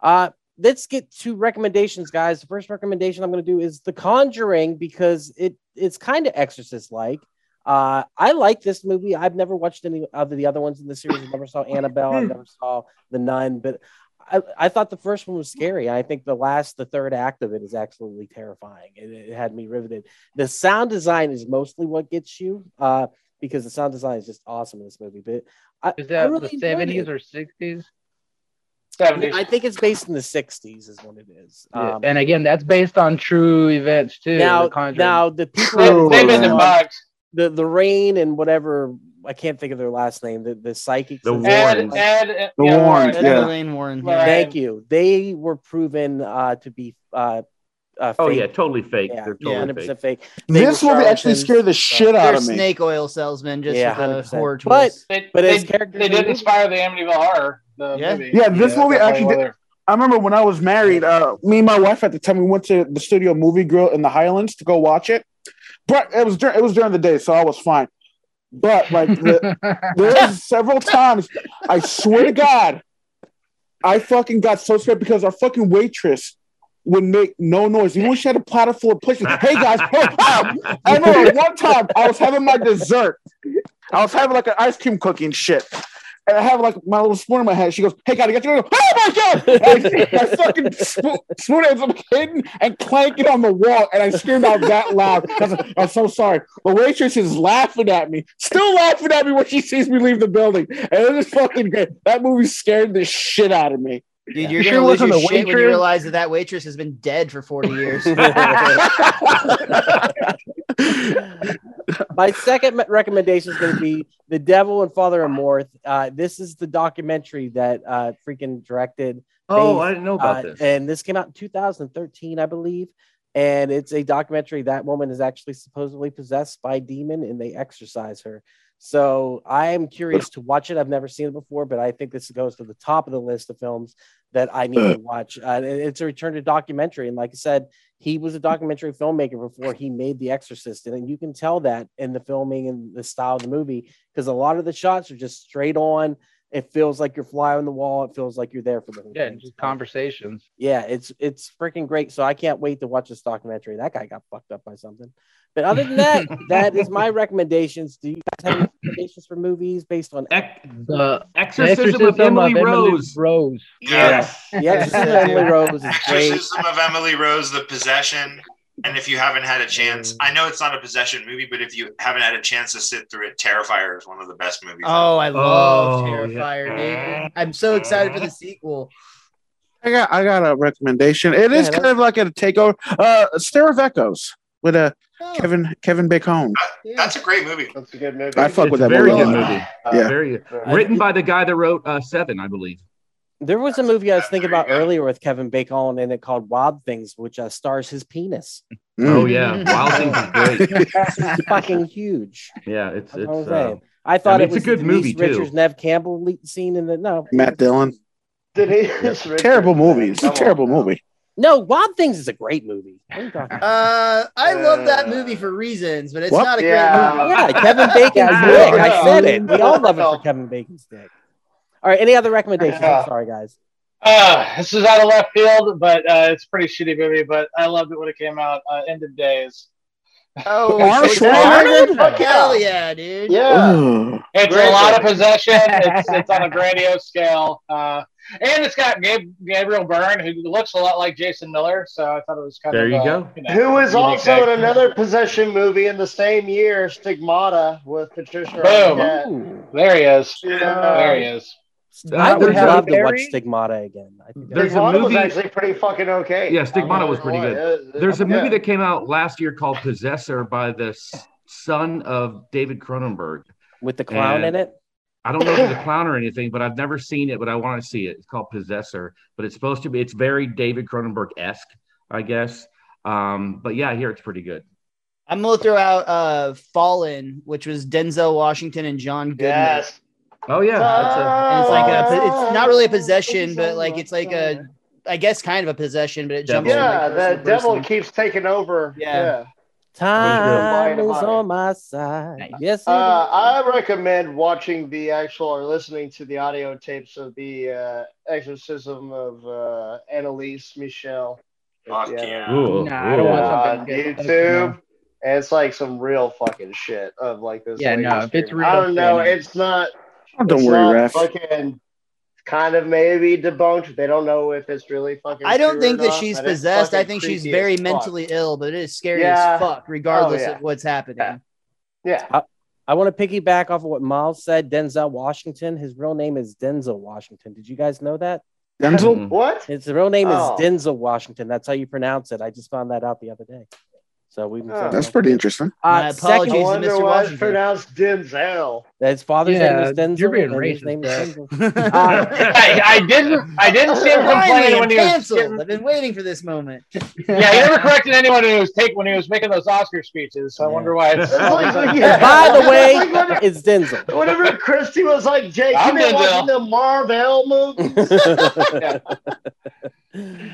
Uh, let's get to recommendations, guys. The first recommendation I'm going to do is The Conjuring because it it's kind of Exorcist like. Uh, I like this movie. I've never watched any of the other ones in the series. I never saw Annabelle. I never saw The Nun, but I, I thought the first one was scary. I think the last, the third act of it is absolutely terrifying. It, it had me riveted. The sound design is mostly what gets you, uh, because the sound design is just awesome in this movie. But I, Is I that really the seventies it. or sixties? 70s. I think it's based in the '60s, is what it is. Um, and again, that's based on true events too. now, The Conjuring. now the people True. that They've been um, bugs. The the rain and whatever I can't think of their last name. The the psychics. The and Ed, stuff. Ed, The yeah, Warrens, Warren. yeah. Lorraine Warren. Right. Thank you. They were proven uh, to be uh, uh, oh yeah, totally fake. Yeah, They're totally 100% fake. fake. They This were movie actually charlatans, scared the shit out They're of me. snake oil salesman, just Yeah, with a 100%. horror But twist. They, But they, they did inspire the Amityville Horror. The Yeah. movie. Yeah, this movie actually did- I remember when I was married, uh, me and my wife at the time we went to the studio movie grill in the Highlands to go watch it. It was dur- it was during the day, so I was fine. But like the, there was several times, I swear to God, I fucking got so scared because our fucking waitress would make no noise. Even when she had a platter full of pussy. Hey guys, hey, ah! I remember one time I was having my dessert. I was having like an ice cream cookie and shit. And I have like my little spoon in my hand. She goes, "Hey, God, I got you." Oh my God! I, I fucking spoon, spoon ends up hitting and clanking on the wall, and I screamed out that loud. I'm so sorry. The waitress is laughing at me, still laughing at me when she sees me leave the building, and it was fucking great. That movie scared the shit out of me. Dude, you're You gonna sure lose wasn't your a shit when you realize that that waitress has been dead for 40 years. My second recommendation is going to be The Devil and Father Amorth. Uh, this is the documentary that uh, freaking directed. Oh, based- I didn't know about uh, this. And this came out in 2013, I believe. And it's a documentary. That woman is actually supposedly possessed by a demon and they exorcise her. So I am curious to watch it. I've never seen it before, but I think this goes to the top of the list of films that I need to watch. Uh, it's a return to documentary. And like I said, he was a documentary filmmaker before he made The Exorcist. And you can tell that in the filming and the style of the movie because a lot of the shots are just straight on. It feels like you're fly on the wall. It feels like you're there for the yeah, thing. just conversations. Yeah, it's it's freaking great. So I can't wait to watch this documentary. That guy got fucked up by something. But other than that, that is my recommendations. Do you guys have any recommendations for movies based on Ec- The Exorcism of Emily Rose. Rose. Yes. The Exorcism of Emily Rose is great. Exorcism of Emily Rose, The Possession. And if you haven't had a chance, I know it's not a possession movie, but if you haven't had a chance to sit through it, Terrifier is one of the best movies. oh, I love Oh, Terrifier, dude. I'm so excited for the sequel. I got I got a recommendation. It is Yeah, kind of like a takeover. Uh, Stir of Echoes with a Oh, Kevin Kevin Bacon. That's a great movie. That's a good movie. I fuck It's with a that very movie. good movie. Uh, Yeah. Very good. Written by the guy that wrote uh, Seven, I believe. There was a movie I was thinking about earlier with Kevin Bacon in it called Wild Things, which uh, stars his penis. Oh Mm. yeah, Wild Things is great. It's fucking huge. Yeah, it's it's. what I'm Uh. I thought mean, it was a good the movie, Denise too. Richards, Nev Campbell scene in the no, Matt Dillon. Denise Terrible Richards, movie. It's a come terrible now. movie. No. Wild Things is a great movie. What are you talking about? Uh, I love that movie for reasons, but it's What? not a great Yeah. movie. yeah, Kevin Bacon's Yeah. dick. I said it. We all love it for Kevin Bacon's dick. All right. Any other recommendations? Yeah. I'm sorry, guys. Uh, this is out of left field, but uh, it's a pretty shitty movie. But I loved it when it came out. Uh, End of Days. Oh, Arnold. Schwarzenegger? Fuck hell yeah, dude. Yeah. Ugh. It's Great a lot of possession. It's, it's on a grandiose scale, uh, and it's got Gabe, Gabriel Byrne, who looks a lot like Jason Miller. So I thought it was kind There of there. you uh, go. know, Who was also pick. in another possession movie in the same year, Stigmata, with Patricia Boom. There he is. Yeah. There he is. I would love to watch Stigmata again. I think There's a Stigmata was movie- actually pretty fucking okay. Yeah, Stigmata was pretty good. There's a movie that came out last year called Possessor by the son of David Cronenberg. with the clown in it. I don't know if it's a clown or anything, but I've never seen it, but I want to see it. It's called Possessor, but it's supposed to be, it's very David Cronenberg esque, I guess. Um, but yeah, here it's pretty good. I'm gonna throw out uh Fallen, which was Denzel Washington and John Goodman. Yes. Oh yeah, that's a, it's like a it's not really a possession, but like it's like a I guess kind of a possession, but it jumps. Devil. from, Yeah, like, the devil person. keeps taking over. Yeah. yeah. Time is on my side. Yes, Uh. I recommend watching the actual or listening to the audio tapes of the uh, exorcism of uh, Anneliese Michel. Fuck Yeah. yeah. Ooh, Nah, I don't want on something good. YouTube. And it's like some real fucking shit of like this. Yeah, no, if it's screaming. real I don't know. shit. It's not. Oh, don't it's worry, not Ref. Fucking kind of maybe debunked. They don't know if it's really fucking. I don't think that not, she's possessed. I think she's very as fuck. mentally ill, but it is scary Yeah. as fuck, oh, regardless Oh, yeah. of what's happening. Yeah. I want to piggyback off of what Miles said. Denzel Washington. His real name is Denzel Washington. Did you guys know that? Denzel? What? His real name Oh. is Denzel Washington. That's how you pronounce it. I just found that out the other day. So we. Oh. That's pretty interesting. My Uh, apologies I second, to wonder Mr. why it's pronounced Denzel. his father's name Yeah, is Denzel. you're being racist, name is Dad. Denzel. I, I didn't. I didn't see him Finally, complaining I'm when he was. canceled. Getting, I've been waiting for this moment. yeah, he never corrected anyone when he was taking when he was making those Oscar speeches. So I wonder why it's. It's like, yeah. By the way, It's like when- it's Denzel. Whenever Christy was like, Jake, I'm you been Denzel. watching the Marvel movies?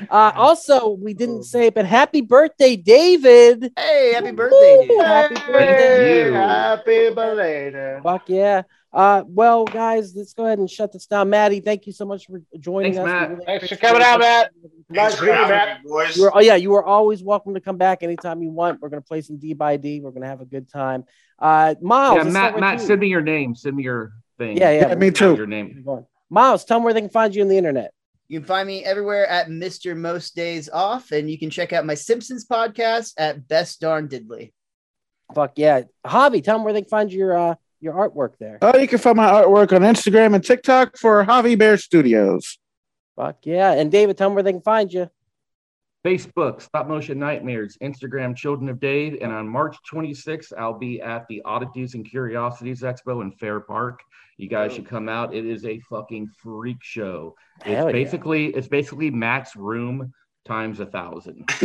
Uh, also, we didn't say, it, but happy birthday, David! Hey, happy birthday, dude. Happy birthday! you. Happy belated. Fuck yeah! Uh, well, guys, let's go ahead and shut this down. Maddie, thank you so much for joining Thanks, us. We Matt. really Thanks for coming out, Matt. Nice Thanks to for meet you, having Matt. me, boys. You were, oh yeah, you are always welcome to come back anytime you want. We're gonna play some D by D. We're gonna have a good time. Uh, Miles, Yeah, Matt. Matt, you. send me your name. Send me your thing. Yeah, yeah. Yeah, me too. Your name. Miles, tell them where they can find you on the internet. You can find me everywhere at Mr. Most Days Off, and you can check out my Simpsons podcast at Best Darn Diddley. Fuck yeah, Javi, tell them where they can find your uh your artwork there. Oh, you can find my artwork on Instagram and TikTok for Javi Bear Studios. Fuck yeah, and David, tell them where they can find you. Facebook, Stop Motion Nightmares, Instagram, Children of Dave, and on March 26th, I'll be at the Oddities and Curiosities Expo in Fair Park. You guys should come out. It is a fucking freak show. It's Hell yeah. basically it's basically Matt's room times a thousand.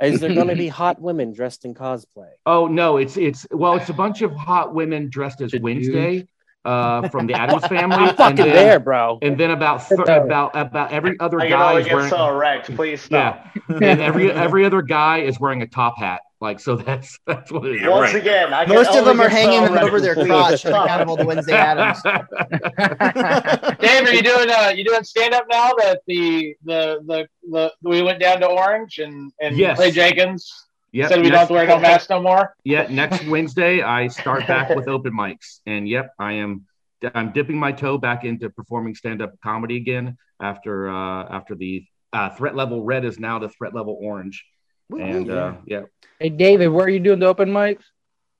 Is there going to be hot women dressed in cosplay? Oh no, it's it's well, it's a bunch of hot women dressed as Wednesday uh, from the Addams family. I'm and fucking then- there, bro. And then about th- about about every other I guy is wearing so erect. Please stop. yeah, and every every other guy is wearing a top hat. Like so, that's that's what it is. Once again, I Most of them are get so hanging over their Please crotch on stop. account of all the Wednesday Addams. Dave, are you doing uh you doing stand up now that the, the the the we went down to Orange and and Yes. Clay Jenkins Yep, said we don't have to wear no mask no more. Yeah, next Wednesday I start back with open mics, and yep, I am. I'm dipping my toe back into performing stand-up comedy again after uh, after the uh, threat level red is now the threat level orange, and uh, yeah, Hey, David, where are you doing the open mics?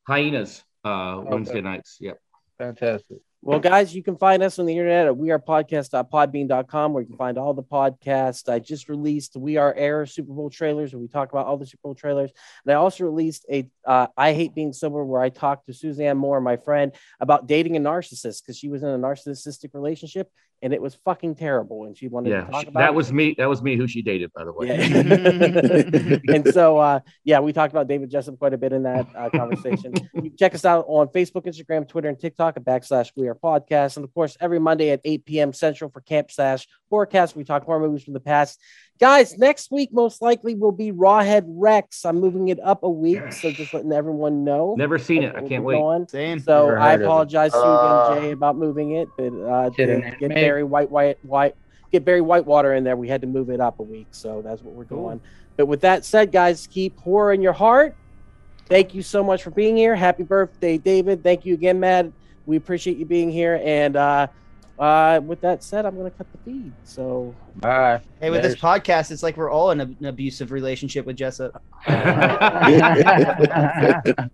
hyenas uh, Wednesday nights. Yep. Fantastic. Well, guys, you can find us on the internet at wearepodcast.podbean.com where you can find all the podcasts. I just released We Are Air Super Bowl trailers where we talk about all the Super Bowl trailers. And I also released a uh, I Hate Being Sober where I talked to Suzanne Moore, my friend, about dating a narcissist because she was in a narcissistic relationship and it was fucking terrible. And she wanted Yeah, to talk she- about that it. was me. That was me who she dated, by the way. Yeah. and so, uh, yeah, we talked about David Jessup quite a bit in that uh, conversation. you can check us out on Facebook, Instagram, Twitter, and TikTok at backslash We Are Podcast. And of course, every Monday at 8 p.m. Central for Camp Slash Forecast. We talk horror movies from the past. Guys, next week most likely will be Rawhead Rex. I'm moving it up a week, so just letting everyone know. Never seen it. I can't wait. going. Same. So Never I heard of it. apologize to you Uh, and Jay about moving it, but uh, Shit, to get anime. Barry White White White get Barry Whitewater in there, we had to move it up a week. So that's what we're doing. But with that said, guys, keep horror in your heart. Thank you so much for being here. Happy birthday, David. Thank you again, Matt. We appreciate you being here. And uh, uh, with that said, I'm going to cut the feed. So Bye. Hey, with this podcast, it's like we're all in a- an abusive relationship with Jessup.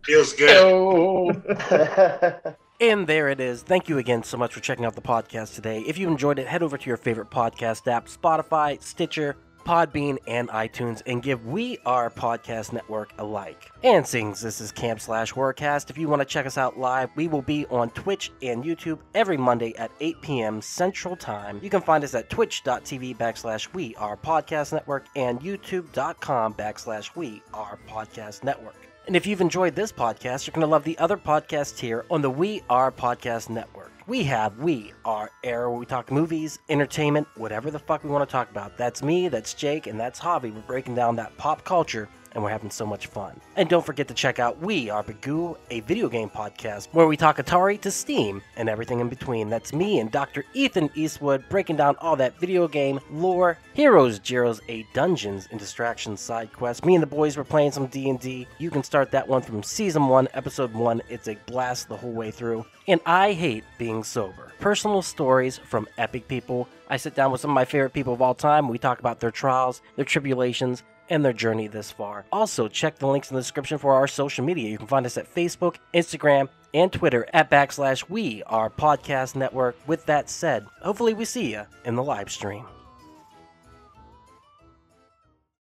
Feels good. So And there it is. Thank you again so much for checking out the podcast today. If you enjoyed it, head over to your favorite podcast app Spotify, Stitcher, Podbean, and iTunes and give We Are Podcast Network a like. And since this is Camp Slash Horrorcast, if you want to check us out live, we will be on Twitch and YouTube every Monday at 8 p.m. Central Time. You can find us at twitch.tv backslash We Are Podcast Network and youtube.com backslash We Are Podcast Network. And if you've enjoyed this podcast, you're going to love the other podcasts here on the We Are Podcast Network. We have We Are Air, where we talk movies, entertainment, whatever the fuck we want to talk about. That's me, that's Jake, and that's Javi. We're breaking down that pop culture and we're having so much fun. And don't forget to check out We Are Bagoo, a video game podcast where we talk Atari to Steam and everything in between. That's me and Dr. Ethan Eastwood breaking down all that video game lore, heroes, Jeros, a dungeons and distractions side quest. Me and the boys were playing some D&D. You can start that one from season 1, episode 1. It's a blast the whole way through. And I hate being sober. Personal stories from epic people. I sit down with some of my favorite people of all time. We talk about their trials, their tribulations, and their journey this far. Also, check the links in the description for our social media. You can find us at Facebook, Instagram, and Twitter at backslash we, our podcast network. With that said, hopefully we see you in the live stream.